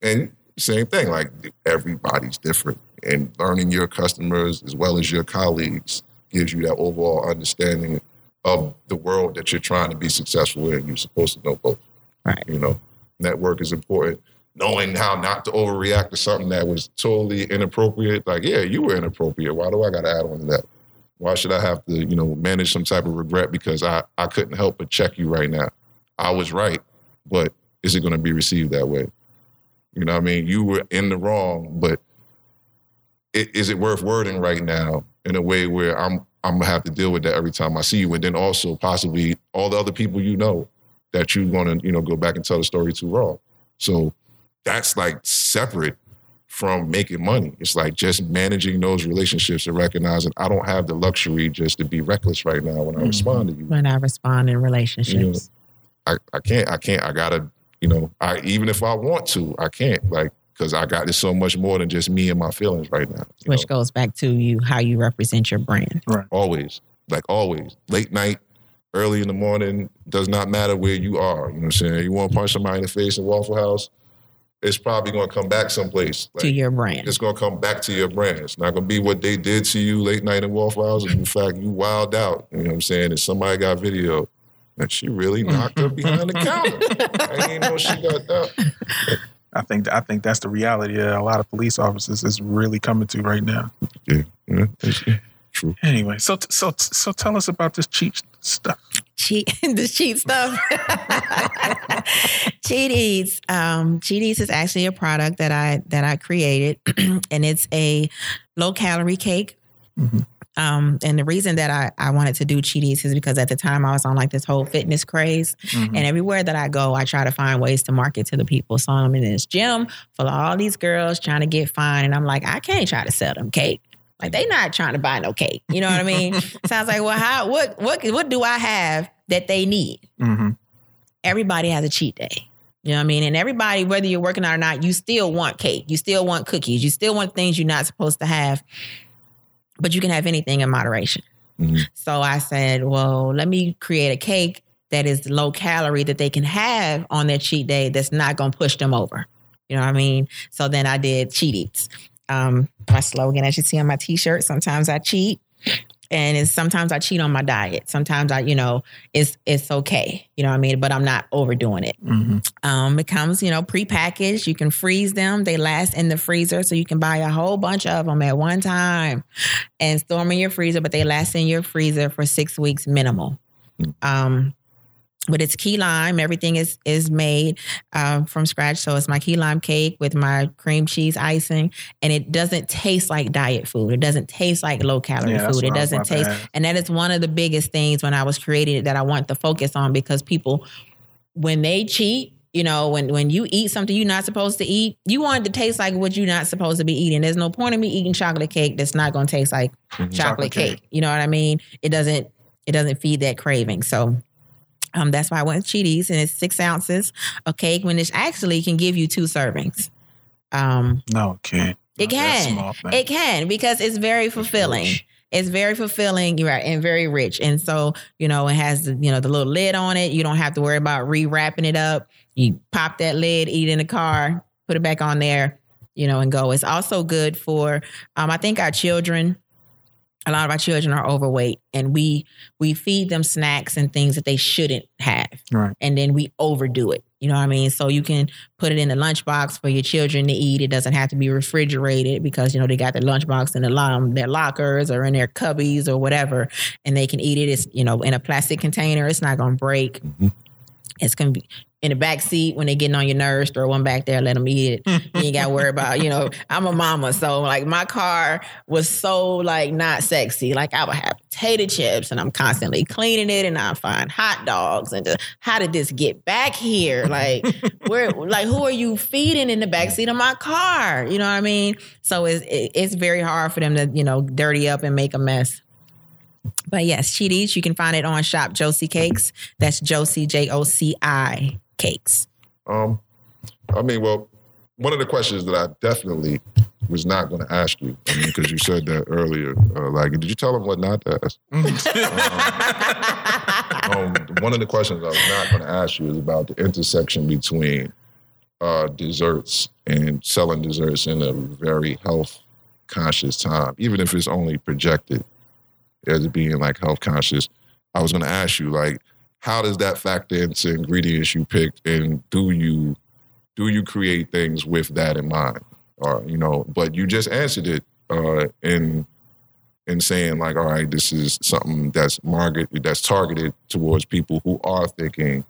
and same thing. Like everybody's different, and learning your customers as well as your colleagues gives you that overall understanding of the world that you're trying to be successful in. You're supposed to know both. Right. You know, network is important. Knowing how not to overreact to something that was totally inappropriate. Like, yeah, you were inappropriate. Why do I got to add on to that? Why should I have to, you know, manage some type of regret because I, I couldn't help but check you right now? I was right, but is it going to be received that way? You know what I mean? You were in the wrong, but i- is it worth wording right now in a way where I'm I'm gonna have to deal with that every time I see you, and then also possibly all the other people you know that you're gonna you know go back and tell the story to wrong. So that's like separate from making money. It's like just managing those relationships and recognizing I don't have the luxury just to be reckless right now when I Mhm. respond to you. When I respond in relationships. I, I can't I can't I gotta you know I even if I want to I can't like because I got this so much more than just me and my feelings right now. Which know? goes back to you how you represent your brand. Right. Always like always late night early in the morning does not matter where you are you know what i'm saying you want to punch somebody in the face in waffle house it's probably going to come back someplace to your brand. it's going to come back to your brand it's not going to be what they did to you late night in waffle house in fact you wild out you know what i'm saying and somebody got video and she really knocked her behind the counter i didn't know she got that I think I think that's the reality that a lot of police officers is really coming to right now. yeah, yeah true Anyway, so so so tell us about this cheat stuff. cheat the cheat stuff. cheat eats. Um, cheat eats is actually a product that I that I created, and it's a low calorie cake. Mhm. Um, and the reason that I, I wanted to do cheat eats is because at the time I was on like this whole fitness craze, Mhm. and everywhere that I go, I try to find ways to market to the people. So I'm in this gym full of all these girls trying to get fine, and I'm like, I can't try to sell them cake. Like they not trying to buy no cake. You know what I mean? so I was like, well, how what what what do I have that they need? Mhm. Everybody has a cheat day. You know what I mean? And everybody, whether you're working out or not, you still want cake. You still want cookies. You still want things you're not supposed to have. But you can have anything in moderation. Mhm. So I said, well, let me create a cake that is low calorie that they can have on their cheat day that's not going to push them over. You know what I mean? So then I did cheat eats. Um, my slogan, as you see on my t-shirt, sometimes I cheat. And it's sometimes I cheat on my diet. Sometimes I, you know, it's it's okay. You know what I mean? But I'm not overdoing it. Mhm. Um, it comes, you know, prepackaged. You can freeze them. They last in the freezer, so you can buy a whole bunch of them at one time and store them in your freezer. But they last in your freezer for six weeks minimal. Um, but it's key lime. Everything is is made uh, from scratch. So it's my key lime cake with my cream cheese icing, and it doesn't taste like diet food. It doesn't taste like low calorie Yeah, food. It what I was doesn't taste. ask. And that is one of the biggest things when I was creating it that I want to focus on because people, when they cheat, you know, when when you eat something you're not supposed to eat, you want it to taste like what you're not supposed to be eating. There's no point in me eating chocolate cake that's not going to taste like Mhm. chocolate, cake. You know what I mean? It doesn't it doesn't feed that craving. So um, that's why I went with Cheat Eats, and it's six ounces of cake when it actually can give you two servings. Um, No, it can't. It can. it can because it's very fulfilling. rich. It's very fulfilling, you're right, and very rich. And so, you know, it has the, you know, the little lid on it. You don't have to worry about rewrapping it up. You pop that lid, eat in the car, put it back on there, you know, and go. It's also good for um, I think our children, a lot of our children are overweight and we we feed them snacks and things that they shouldn't have. Right. And then we overdo it. You know what I mean? So you can put it in the lunchbox for your children to eat. It doesn't have to be refrigerated because you know they got their lunchbox in the um, their lockers or in their cubbies or whatever, and they can eat it. It's you know in a plastic container. It's not gonna break. Mhm. It's gonna be in the back seat when they're getting on your nerves. Throw one back there, let them eat it. you ain't got to worry about you know. I'm a mama, so like my car was so like not sexy. Like I would have potato chips, and I'm constantly cleaning it, and I find hot dogs, and just, how did this get back here? Like where, like who are you feeding in the back seat of my car? You know what I mean? So it's it, it's very hard for them to you know dirty up and make a mess. But yes, Cheat Eats, you can find it on Shop Joci Cakes. That's Joci J O C I Cakes. Um, I mean, well, one of the questions that I definitely was not going to ask you, I mean, because you said that earlier. Uh, like, did you tell them what not to ask? um, one of the questions I was not going to ask you is about the intersection between uh, desserts and selling desserts in a very health conscious time, even if it's only projected as being like health conscious. I was going to ask you, like, how does that factor into ingredients you picked, and do you do you create things with that in mind, or you know? But you just answered it uh, in in saying like, all right, this is something that's market that's targeted towards people who are thinking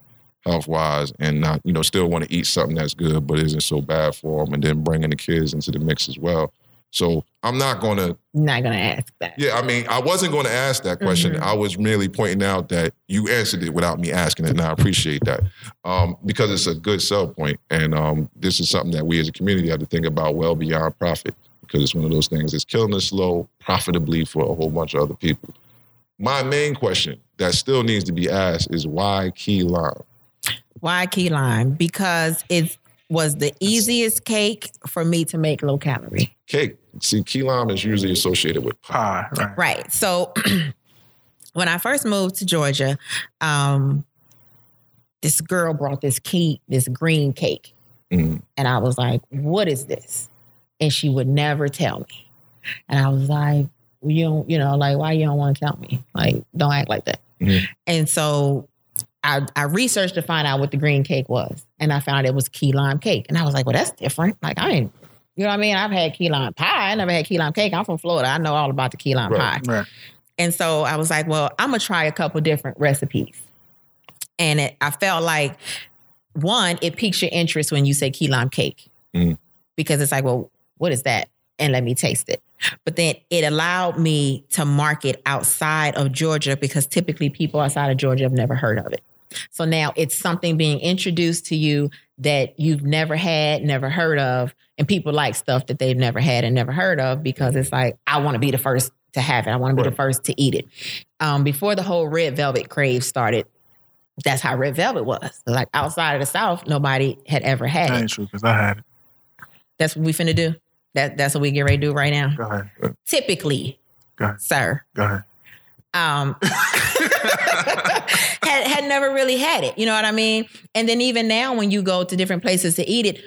health wise and not you know still want to eat something that's good but isn't so bad for them, and then bringing the kids into the mix as well. So I'm not going to. Not gonna ask that. Yeah, I mean, I wasn't going to ask that question. Mhm. I was merely pointing out that you answered it without me asking it, and I appreciate that um, because it's a good sell point, and um, this is something that we as a community have to think about well beyond profit because it's one of those things that's killing us slow profitably for a whole bunch of other people. My main question that still needs to be asked is why key lime? Why key lime? Because it was the easiest cake for me to make low calorie. Cake. See, key lime is usually associated with pie. Pie, right? Right. So when I first moved to Georgia, um, this girl brought this key, this green cake. Mm. And I was like, what is this? And she would never tell me. And I was like, you don't, you know, like, why you don't want to tell me? Like, don't act like that. Mhm. And so I, I researched to find out what the green cake was. And I found it was key lime cake. And I was like, well, that's different. Like, I ain't, you know what I mean? I've had key lime pie. I never had key lime cake. I'm from Florida. I know all about the key lime Right. pie. Right. And so I was like, well, I'm gonna try a couple different recipes. And it, I felt like one, it piques your interest when you say key lime cake. Mhm. Because it's like, well, what is that? And let me taste it. But then it allowed me to market outside of Georgia because typically people outside of Georgia have never heard of it. So now it's something being introduced to you that you've never had, never heard of. And people like stuff that they've never had and never heard of because it's like, I want to be the first to have it. I want to be the first to eat it. Um, before the whole red velvet craze started, that's how red velvet was. Like outside of the South, nobody had ever had That it. ain't true because I had it. That's what we finna do. That that's what we get ready to do right now. Go ahead. Typically, Go ahead. sir, Go ahead. um, had had never really had it. You know what I mean? And then even now, when you go to different places to eat it,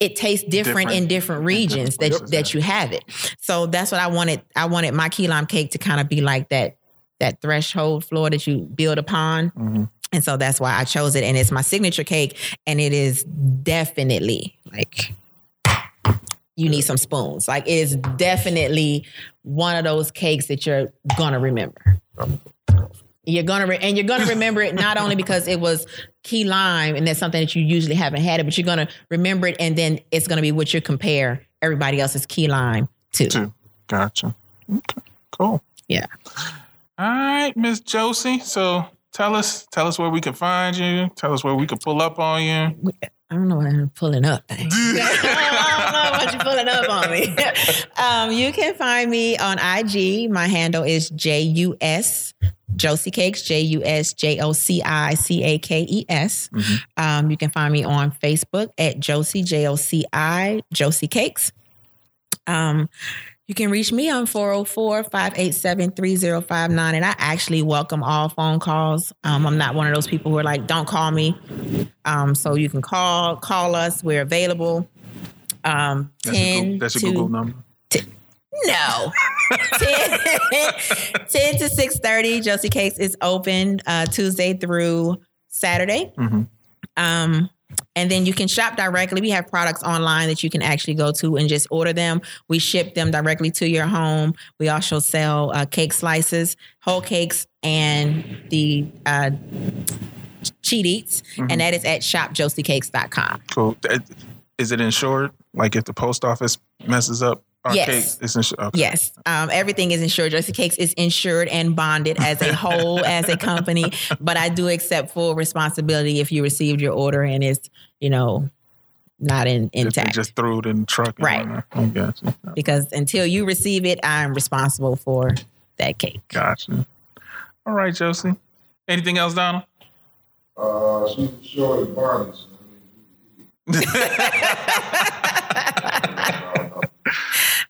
it tastes different, in Different. different regions that places, that you have it. So that's what I wanted. I wanted my key lime cake to kind of be like that that threshold floor that you build upon. Mhm. And so that's why I chose it. And it's my signature cake. And it is definitely like you need some spoons. Like it is definitely one of those cakes that you're gonna remember. You're gonna re- and you're gonna remember it not only because it was key lime and that's something that you usually haven't had it, but you're gonna remember it and then it's gonna be what you compare everybody else's key lime to. Two. Gotcha. Okay. Cool. Yeah. All right, Miss Joci. So tell us, tell us where we can find you. Tell us where we can pull up on you. I don't know what I'm pulling up. I don't know what you're pulling up on me. um, you can find me on IG. My handle is J U S Joci Cakes, J U S J O C I C A K E S. Mhm. Um, you can find me on Facebook at Joci, J O C I, Joci Cakes. Um, you can reach me on 404 587 3059. And I actually welcome all phone calls. Um, I'm not one of those people who are like, don't call me. Um, so you can call, call us. We're available. Um, That's 10 your, Google, that's to, Google number. no. 10, 10 to 6.30, Joci Cakes is open uh, Tuesday through Saturday. Mhm. Um, and then you can shop directly. We have products online that you can actually go to and just order them. We ship them directly to your home. We also sell uh, cake slices, whole cakes, and the uh, cheat eats. Mhm. And that is at shopjocicakes.com. Cool. Is it insured? Like if the post office messes up our Yes. cake, it's insured. Okay. Yes, um, everything is insured. Joci Cakes is insured and bonded as a whole, as a company. But I do accept full responsibility if you received your order and it's, you know, not in If they intact. just threw it in the truck. Right. whatnot. Gotcha. because until you receive it, I'm responsible for that cake. Gotcha. All right, Joci. Anything else, Donald? Uh, she's short and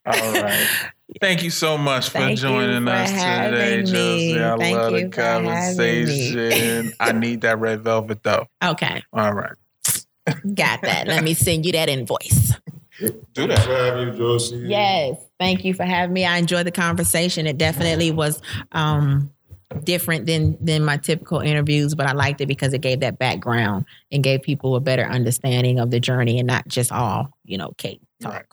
Barney's. Thank you so much for Thank joining for us today, having me. Joci. I Thank love you the for having me. conversation. I need that red velvet though. Okay, All right. got that. Let me send you that invoice. Do Thanks that. for having you, Joci. Yes, thank you for having me. I enjoyed the conversation. It definitely was um, different than than my typical interviews, but I liked it because it gave that background and gave people a better understanding of the journey and not just all you know, Kate talk. Right.